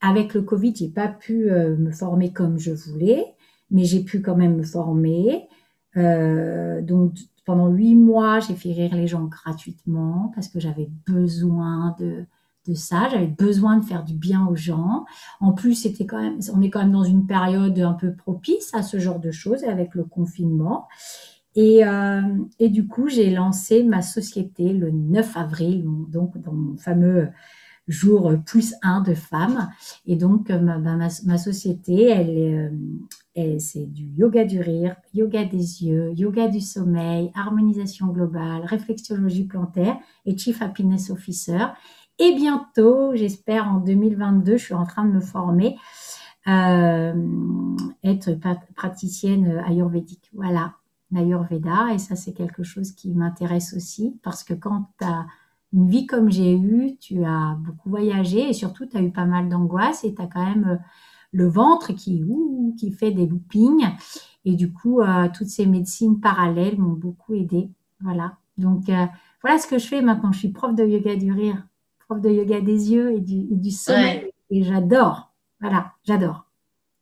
Avec le Covid, j'ai pas pu euh, me former comme je voulais, mais j'ai pu quand même me former. Euh, donc pendant huit mois, j'ai fait rire les gens gratuitement parce que j'avais besoin de, de ça, j'avais besoin de faire du bien aux gens. En plus, c'était quand même, on est quand même dans une période un peu propice à ce genre de choses avec le confinement. Et, euh, et du coup, j'ai lancé ma société le 9 avril, donc dans mon fameux jour plus un de femmes. Et donc, euh, ma, société, elle, elle c'est du yoga du rire, yoga des yeux, yoga du sommeil, harmonisation globale, réflexologie plantaire et Chief Happiness Officer. Et bientôt, j'espère en 2022, je suis en train de me former, euh, être praticienne ayurvédique. Voilà, l'ayurveda. Et ça, c'est quelque chose qui m'intéresse aussi parce que quand tu as une vie comme j'ai eu, tu as beaucoup voyagé et surtout tu as eu pas mal d'angoisse et tu as quand même euh, le ventre qui, ouh, qui fait des loopings. Et du coup, euh, toutes ces médecines parallèles m'ont beaucoup aidé. Voilà. Donc, euh, voilà ce que je fais maintenant. Je suis prof de yoga du rire, prof de yoga des yeux et du, et du sommeil. Et j'adore. Voilà, j'adore.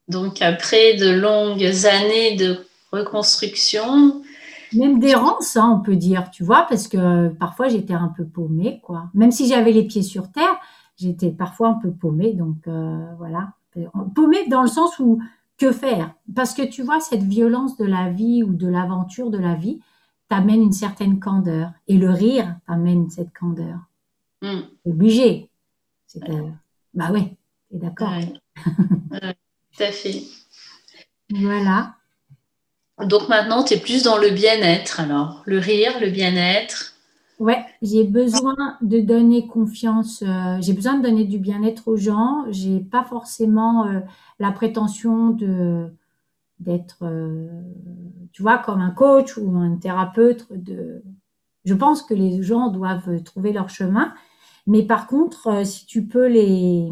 Donc, après de longues années de reconstruction, même d'errance, hein, on peut dire, tu vois, parce que parfois j'étais un peu paumée, quoi. Même si j'avais les pieds sur terre, j'étais parfois un peu paumée, donc euh, voilà. Paumée dans le sens où que faire? Parce que tu vois, cette violence de la vie ou de l'aventure de la vie t'amène une certaine candeur. Et le rire t'amène cette candeur. Mm. Obligé. C'est ouais. Bah ouais, t'es d'accord. tout à fait. Voilà. Donc maintenant, tu es plus dans le bien-être, alors, le rire, le bien-être. Ouais, j'ai besoin de donner confiance, euh, j'ai besoin de donner du bien-être aux gens. J'ai pas forcément euh, la prétention de d'être, euh, tu vois, comme un coach ou un thérapeute. De, je pense que les gens doivent trouver leur chemin, mais par contre, si tu peux les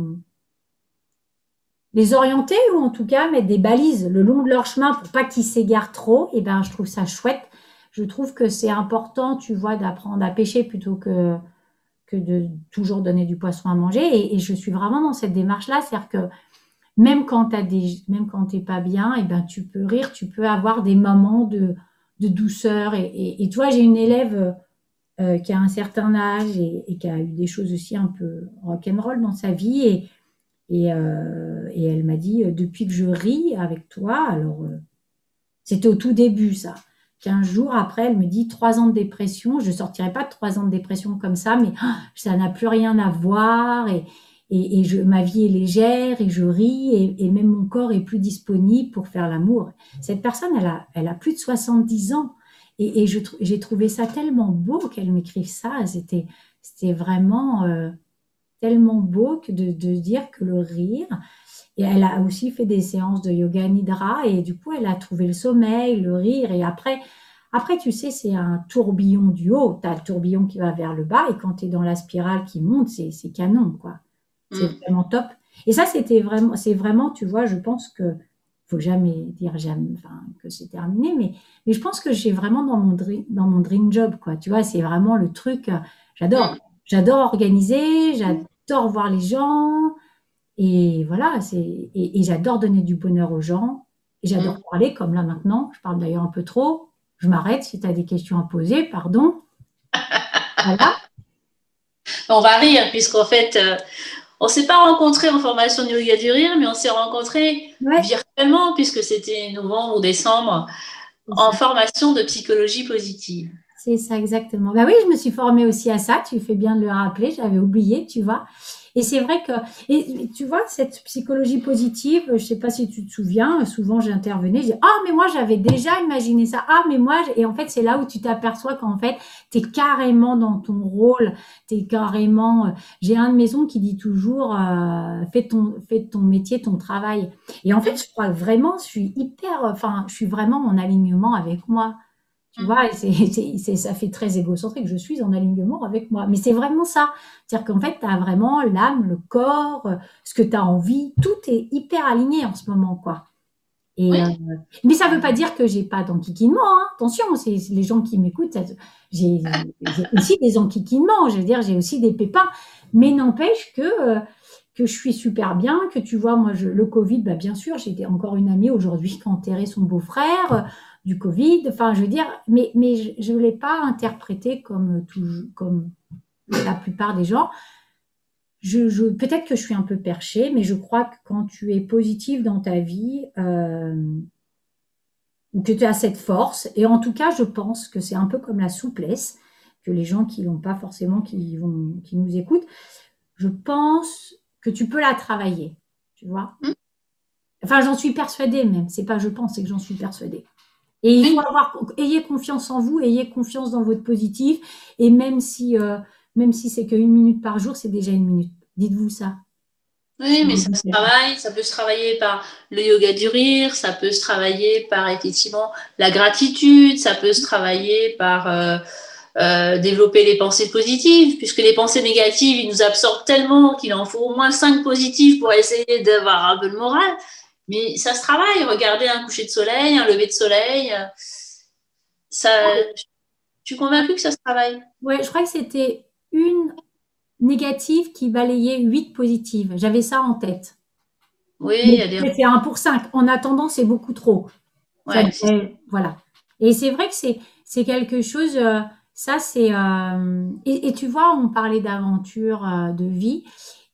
les orienter ou en tout cas mettre des balises le long de leur chemin pour pas qu'ils s'égarent trop, et eh ben je trouve ça chouette. Je trouve que c'est important, tu vois, d'apprendre à pêcher plutôt que que de toujours donner du poisson à manger. Et, je suis vraiment dans cette démarche-là, c'est-à-dire que même quand t'as des, même quand t'es pas bien, et eh ben tu peux rire, tu peux avoir des moments de de douceur. Et, et, et toi, j'ai une élève euh, qui a un certain âge et, qui a eu des choses aussi un peu rock'n'roll dans sa vie et et, euh, elle m'a dit, euh, depuis que je ris avec toi, alors euh, c'était au tout début ça. Quinze jours après, elle me dit trois ans de dépression. Je sortirai pas de trois ans de dépression comme ça, mais oh, ça n'a plus rien à voir et, et, et je, ma vie est légère et je ris et, et, même mon corps est plus disponible pour faire l'amour. Cette personne, elle a, elle a plus de 70 ans et, et j'ai trouvé ça tellement beau qu'elle m'écrive ça. C'était, c'était vraiment euh, tellement beau que de, de, dire que le rire. Et elle a aussi fait des séances de yoga nidra et du coup, elle a trouvé le sommeil, le rire. Et après, après tu sais, c'est un tourbillon du haut. Tu as le tourbillon qui va vers le bas et quand tu es dans la spirale qui monte, c'est canon, quoi. C'est mm. vraiment top. Et ça, c'était vraiment, c'est vraiment, tu vois, je pense que faut jamais dire jamais, enfin, que c'est terminé, mais, mais je pense que j'ai vraiment dans mon, dream, dans mon dream job, quoi. Tu vois, c'est vraiment le truc, j'adore. Mm. J'adore organiser, j'adore j'adore voir les gens. Et voilà, c'est et, et j'adore donner du bonheur aux gens. Et j'adore mm. parler, comme là maintenant. Je parle d'ailleurs un peu trop. Je m'arrête si tu as des questions à poser, pardon. voilà. On va rire, puisqu'en fait, euh, on ne s'est pas rencontrés en formation de yoga du rire, mais on s'est rencontrés ouais. virtuellement, puisque c'était novembre ou décembre, en formation de psychologie positive. C'est ça, exactement. Bah oui, je me suis formée aussi à ça. Tu fais bien de le rappeler. J'avais oublié, tu vois. Et c'est vrai que, et tu vois, cette psychologie positive, je sais pas si tu te souviens, souvent j'intervenais, je dis, ah, mais moi j'avais déjà imaginé ça. Ah, mais moi, et en fait, c'est là où tu t'aperçois qu'en fait, tu es carrément dans ton rôle, tu es carrément, euh, j'ai un de mes qui dit toujours, euh, fais ton, fais ton métier, ton travail. Et en fait, je crois vraiment, je suis hyper, enfin, je suis vraiment en alignement avec moi. Tu mmh. vois, c'est, ça fait très égocentrique. Je suis en alignement avec moi. Mais c'est vraiment ça. C'est-à-dire qu'en fait, tu as vraiment l'âme, le corps, ce que tu as envie. Tout est hyper aligné en ce moment, quoi. Et, euh, mais ça ne veut pas dire que j'ai pas d'enquiquinement. Hein. Attention, c'est les gens qui m'écoutent. J'ai, aussi des enquiquinements. Je veux dire, j'ai aussi des pépins. Mais n'empêche que euh, que je suis super bien, que tu vois, moi, je, le Covid, bah, bien sûr, j'ai encore une amie aujourd'hui qui a enterré son beau-frère du Covid. Enfin, je veux dire, mais, mais je ne l'ai pas interprété comme, comme la plupart des gens. Je, je Peut-être que je suis un peu perchée, mais je crois que quand tu es positif dans ta vie, euh, que tu as cette force, et en tout cas, je pense que c'est un peu comme la souplesse, que les gens qui n'ont pas forcément, qui, vont, qui nous écoutent, je pense que tu peux la travailler, tu vois. Mmh. Enfin, j'en suis persuadée même. C'est pas je pense, c'est que j'en suis persuadée. Et il faut avoir, ayez confiance en vous, ayez confiance dans votre positif. Et même si, euh, même si c'est qu'une minute par jour, c'est déjà une minute. Dites-vous ça. Oui, mais ça se travaille, ça peut se travailler par le yoga du rire, ça peut se travailler par effectivement la gratitude, ça peut se travailler par euh, euh, développer les pensées positives, puisque les pensées négatives, ils nous absorbent tellement qu'il en faut au moins cinq positives pour essayer d'avoir un peu le moral. Mais ça se travaille. Regardez un coucher de soleil, un lever de soleil. Euh, ça, je suis convaincue que ça se travaille. Oui, je crois que c'était une négative qui balayait huit positives. J'avais ça en tête. Oui, il y a des. C'était 1 pour 5. En attendant, c'est beaucoup trop. voilà. Et c'est vrai que c'est quelque chose. Euh, ça, c'est. Euh, et, tu vois, on parlait d'aventure de vie.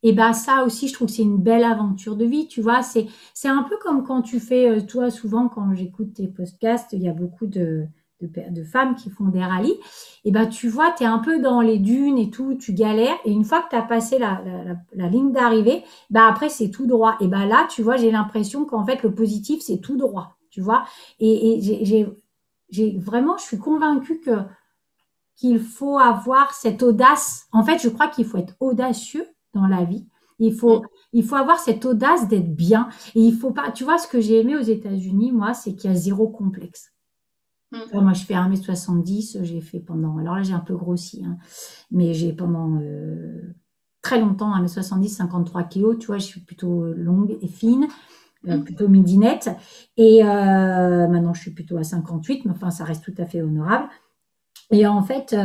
Et ben ça aussi, je trouve que c'est une belle aventure de vie, tu vois. C'est c'est un peu comme quand tu fais, euh, toi, souvent quand j'écoute tes podcasts, il y a beaucoup de, de, femmes qui font des rallyes. Et ben tu vois, tu es un peu dans les dunes et tout, tu galères. Et une fois que tu as passé la, la, ligne d'arrivée, ben après c'est tout droit. Et ben là, tu vois, j'ai l'impression qu'en fait le positif c'est tout droit, tu vois. Et, et j'ai j'ai vraiment, je suis convaincue que qu'il faut avoir cette audace. En fait, je crois qu'il faut être audacieux dans la vie. Il faut, mm. il faut avoir cette audace d'être bien. Et il faut pas, tu vois, ce que j'ai aimé aux États-Unis, moi, c'est qu'il y a zéro complexe. Mm. moi, je fais 1m70, j'ai fait pendant, alors là, j'ai un peu grossi, hein, mais j'ai pendant euh, très longtemps 1m70, 53 kg, tu vois, je suis plutôt longue et fine. Euh, mm. plutôt midinette et euh, maintenant je suis plutôt à 58 mais enfin ça reste tout à fait honorable et en fait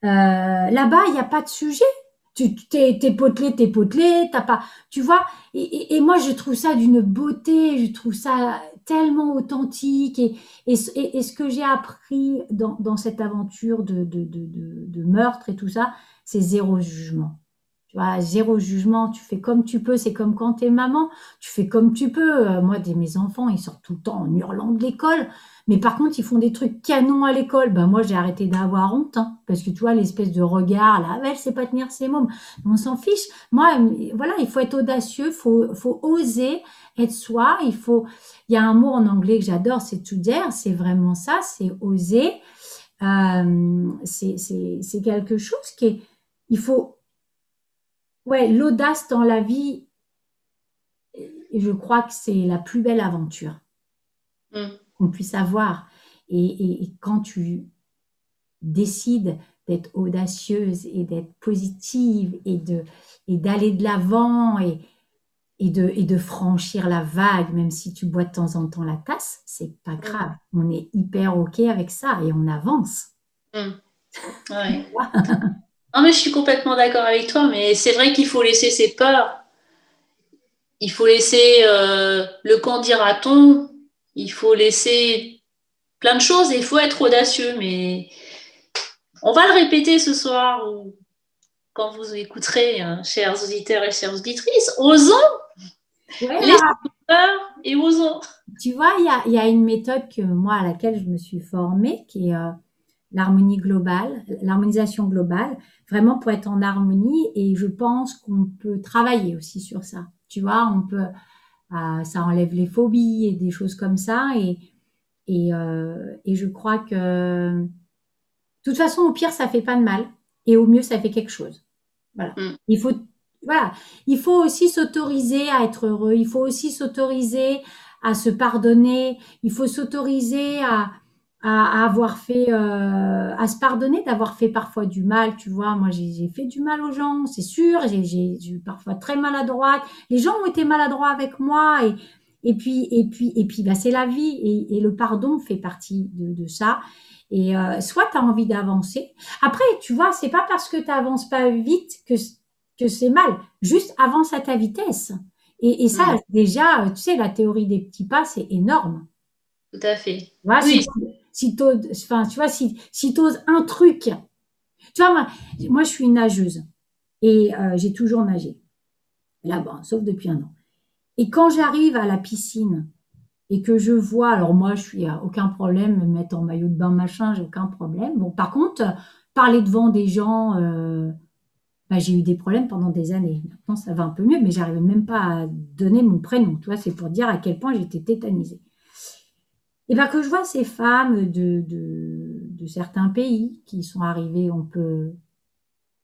là-bas il n'y a pas de sujet tu t'es, t'es potelé, t'es potelé, t'as pas, tu vois. Et, moi, je trouve ça d'une beauté, je trouve ça tellement authentique. Et, et, et ce que j'ai appris dans, dans cette aventure de, de, de, de, meurtre et tout ça, c'est zéro jugement. Zéro jugement, tu fais comme tu peux, c'est comme quand t'es maman, tu fais comme tu peux. Euh, moi, des, mes enfants, ils sortent tout le temps en hurlant de l'école. Mais par contre, ils font des trucs canons à l'école. Ben, moi, j'ai arrêté d'avoir honte, hein, parce que tu vois, l'espèce de regard, là, elle sait pas tenir ses mômes. On s'en fiche. Moi, voilà, il faut être audacieux, faut, faut oser être soi. Il faut, il y a un mot en anglais que j'adore, c'est to dare. C'est vraiment ça, c'est oser. Euh, c'est quelque chose qui est, il faut, ouais, l'audace dans la vie. Je crois que c'est la plus belle aventure. Mm qu'on puisse avoir. Et, quand tu décides d'être audacieuse et d'être positive et de et d'aller de l'avant et, et de, et de franchir la vague, même si tu bois de temps en temps la tasse, c'est pas grave. On est hyper OK avec ça et on avance. Mmh. Non, mais je suis complètement d'accord avec toi, mais c'est vrai qu'il faut laisser ses peurs. Il faut laisser euh, le quand dira-t-on? Il faut laisser plein de choses et il faut être audacieux. Mais on va le répéter ce soir ou quand vous écouterez, hein, chers auditeurs et chères auditrices. Osons ouais, peur et osons. Tu vois, il y a, une méthode que moi à laquelle je me suis formée qui est euh, l'harmonie globale, l'harmonisation globale, vraiment pour être en harmonie. Et je pense qu'on peut travailler aussi sur ça. Tu vois, on peut, euh, ça enlève les phobies et des choses comme ça. Et, et, euh, et je crois que, de toute façon, au pire, ça fait pas de mal. Et au mieux, ça fait quelque chose. Voilà. Mm. Il faut, voilà. Il faut aussi s'autoriser à être heureux. Il faut aussi s'autoriser à se pardonner. Il faut s'autoriser à, à, avoir fait, euh, à se pardonner d'avoir fait parfois du mal. Tu vois, moi j'ai fait du mal aux gens, c'est sûr. J'ai eu parfois très maladroite. Les gens ont été maladroits avec moi et et puis et puis et puis bah c'est la vie et, et, le pardon fait partie de, de ça. Et euh, soit tu as envie d'avancer. Après, tu vois, c'est pas parce que tu avances pas vite que que c'est mal. Juste avance à ta vitesse. Et, et ça, déjà, tu sais, la théorie des petits pas, c'est énorme. Tout à fait. oui si enfin, tu vois, si, si t'oses un truc, tu vois, moi, moi, je suis nageuse et euh, j'ai toujours nagé là-bas, sauf depuis un an. Et quand j'arrive à la piscine et que je vois, alors moi, je suis à aucun problème, me mettre en maillot de bain, machin, j'ai aucun problème. Bon, par contre, parler devant des gens, euh, bah, j'ai eu des problèmes pendant des années. Maintenant, ça va un peu mieux, mais j'arrivais même pas à donner mon prénom. Tu vois, c'est pour dire à quel point j'étais tétanisée et bien que je vois ces femmes de, de, de, certains pays qui sont arrivées, on peut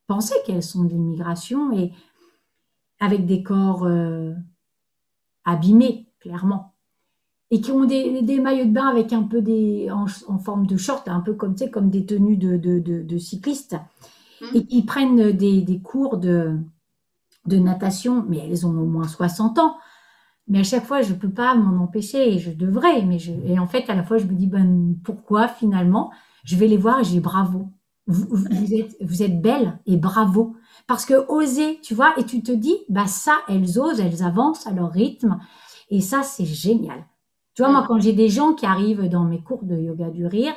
penser qu'elles sont de l'immigration et avec des corps euh, abîmés, clairement, et qui ont des, des, maillots de bain avec un peu des en, forme de short, un peu comme tu sais, comme des tenues de, de, de cyclistes, mmh. et qui prennent des, des cours de, de natation, mais elles ont au moins 60 ans. Mais à chaque fois, je peux pas m'en empêcher et je devrais. Mais je, et en fait, à la fois, je me dis, ben, pourquoi finalement Je vais les voir et j'ai bravo. Vous, vous, êtes, vous êtes belle et bravo. Parce que oser, tu vois, et tu te dis, bah ça, elles osent, elles avancent à leur rythme. Et ça, c'est génial. Tu vois, moi, quand j'ai des gens qui arrivent dans mes cours de yoga du rire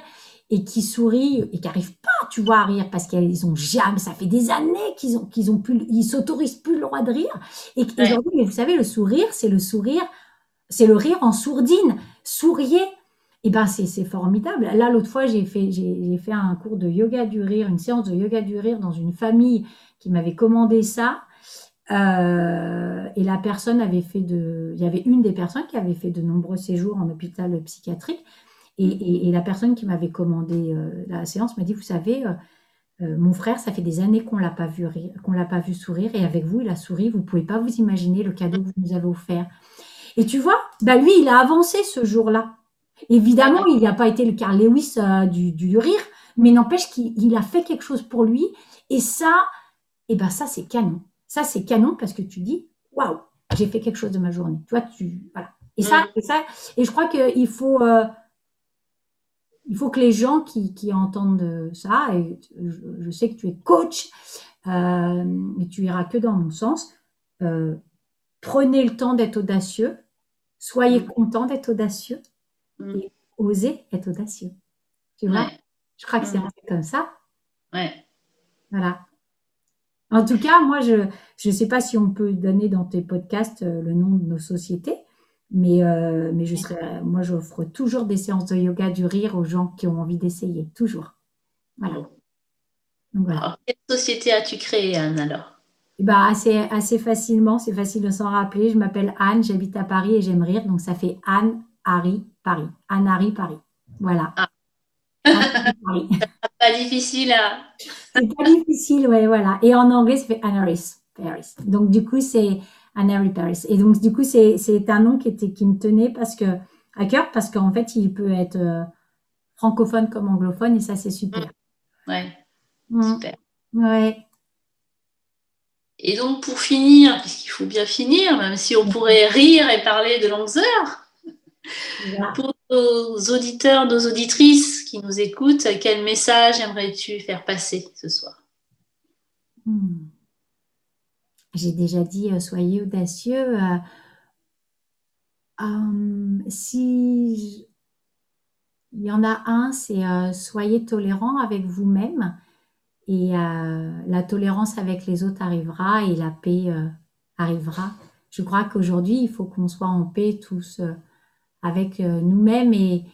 et qui sourient et qui n'arrivent pas, tu vois, à rire parce qu'ils ont jamais, ça fait des années qu'ils ont, qu'ils ont plus, ils s'autorisent plus le droit de rire. Et aujourd'hui, mais vous savez, le sourire, c'est le sourire, c'est le rire en sourdine. Souriez. Et eh ben, c'est, c'est formidable. Là, l'autre fois, j'ai fait, j'ai, fait un cours de yoga du rire, une séance de yoga du rire dans une famille qui m'avait commandé ça. Euh, et la personne avait fait de, il y avait une des personnes qui avait fait de nombreux séjours en hôpital psychiatrique et, la personne qui m'avait commandé euh, la séance m'a dit, vous savez, euh, euh, mon frère, ça fait des années qu'on l'a pas vu rire, qu'on l'a pas vu sourire, et avec vous, il a souri. Vous pouvez pas vous imaginer le cadeau que vous nous avez offert. Et tu vois, bah lui, il a avancé ce jour-là. Évidemment, il n'a pas été le Carl Lewis du, du, rire, mais n'empêche qu'il a fait quelque chose pour lui. Et ça, et eh ben ça, c'est canon. Ça, c'est canon parce que tu dis, waouh, j'ai fait quelque chose de ma journée. Tu vois, tu voilà. Et ça, mm. et ça, et je crois qu'il faut il faut que les gens qui, qui entendent ça, et je, sais que tu es coach, euh, mais tu iras que dans mon sens, euh, prenez le temps d'être audacieux, soyez mm. content d'être audacieux mm. et osez être audacieux. Tu vois? Je crois que c'est mm. comme ça. Ouais. Voilà. En tout cas, moi, je ne sais pas si on peut donner dans tes podcasts euh, le nom de nos sociétés, mais, euh, mais je serais, moi, j'offre toujours des séances de yoga du rire aux gens qui ont envie d'essayer, toujours. Voilà. voilà. quelle société as-tu créée, Anne, alors? Bah, assez, assez facilement, c'est facile de s'en rappeler. Je m'appelle Anne, j'habite à Paris et j'aime rire, donc ça fait Anne, Harry, Paris. Anne, Harry, Paris. Voilà. Ah. pas difficile à. c'est pas difficile, ouais, voilà. Et en anglais, ça fait Anne Harris, Paris. Donc, du coup, c'est Harry Paris. Et donc, du coup, c'est un nom qui, était, qui me tenait parce que, à cœur parce qu'en fait, il peut être euh, francophone comme anglophone et ça, c'est super. Ouais. Mm. Super. Ouais. Et donc, pour finir, puisqu'il faut bien finir, même si on pourrait rire et parler de longues heures, pour nos auditeurs, nos auditrices qui nous écoutent, quel message aimerais-tu faire passer ce soir? J'ai déjà dit euh, soyez audacieux. Euh, euh, si il y en a un, c'est soyez tolérant avec vous-même et la tolérance avec les autres arrivera et la paix arrivera. Je crois qu'aujourd'hui, il faut qu'on soit en paix tous avec nous-mêmes et,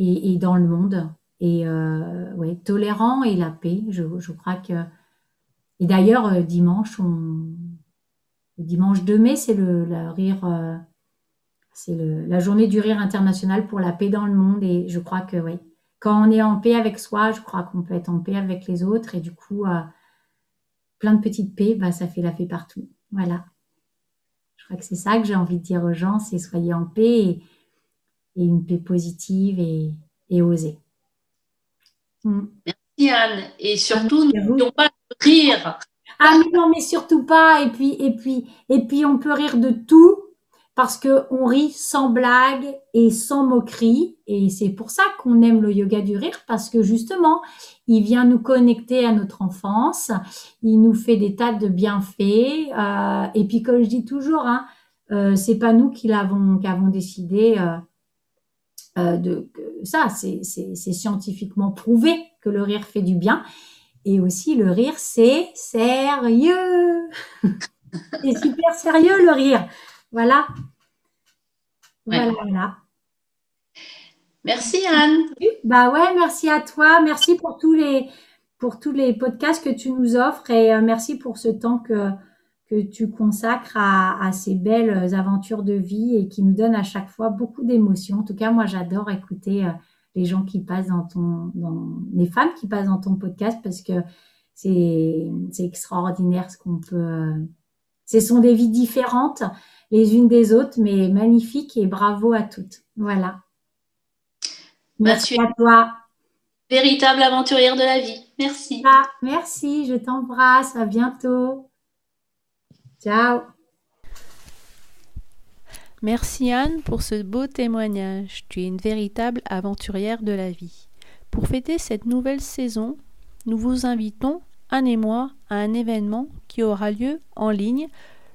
et, dans le monde. et euh, ouais, tolérant et la paix. Je, crois que. Et d'ailleurs, euh, dimanche, on... le dimanche 2 mai, c'est le, rire. Euh, c'est la journée du rire international pour la paix dans le monde. Et je crois que, oui, quand on est en paix avec soi, je crois qu'on peut être en paix avec les autres. Et du coup, plein de petites paix, bah, ça fait la paix partout. Voilà. Je crois que c'est ça que j'ai envie de dire aux gens, c'est soyez en paix et, une paix positive et, et oser. Mm. Merci Anne. Et surtout, n'oublions pas de rire. Ah mais non, mais surtout pas. Et puis, et puis, et puis, on peut rire de tout parce que on rit sans blague et sans moquerie. Et c'est pour ça qu'on aime le yoga du rire parce que justement, il vient nous connecter à notre enfance. Il nous fait des tas de bienfaits. Euh, et puis, comme je dis toujours, hein, euh, c'est pas nous qui l'avons, qui avons décidé. Euh, euh, de ça, c'est scientifiquement prouvé que le rire fait du bien. Et aussi, le rire, c'est sérieux. c'est super sérieux, le rire. Voilà. Voilà, Merci Anne. Bah ouais, merci à toi. Merci pour tous les pour tous les podcasts que tu nous offres et euh, merci pour ce temps que que tu consacres à, ces belles aventures de vie et qui nous donnent à chaque fois beaucoup d'émotions. En tout cas, moi, j'adore écouter euh, les gens qui passent dans ton, dans, les femmes qui passent dans ton podcast parce que c'est, c'est extraordinaire ce qu'on peut. Euh, ce sont des vies différentes les unes des autres, mais magnifiques et bravo à toutes. Voilà. Merci à toi. Véritable aventurière de la vie. Merci. Ah, merci, je t'embrasse. À bientôt. Ciao. Merci Anne pour ce beau témoignage. Tu es une véritable aventurière de la vie. Pour fêter cette nouvelle saison, nous vous invitons, Anne et moi, à un événement qui aura lieu en ligne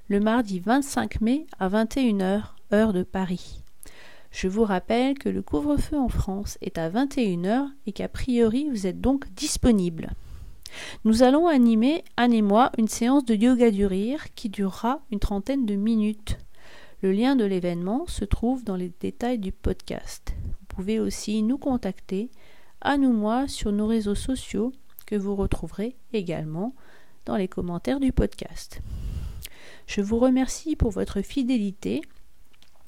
le mardi 25 mai à 21h, heure de Paris. Je vous rappelle que le couvre-feu en France est à 21h et qu'a priori vous êtes donc disponible. Nous allons animer, Anne et moi, une séance de yoga du rire qui durera une trentaine de minutes. Le lien de l'événement se trouve dans les détails du podcast. Vous pouvez aussi nous contacter, Anne ou moi, sur nos réseaux sociaux que vous retrouverez également dans les commentaires du podcast. Je vous remercie pour votre fidélité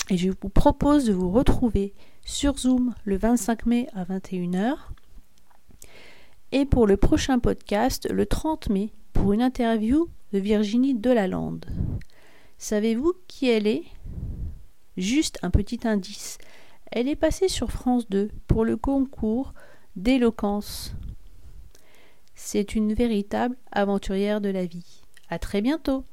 et je vous propose de vous retrouver sur Zoom le 25 mai à 21h et pour le prochain podcast le 30 mai pour une interview de Virginie Delalande. Savez-vous qui elle est? Juste un petit indice. Elle est passée sur France 2 pour le concours d'éloquence. C'est une véritable aventurière de la vie. À très bientôt.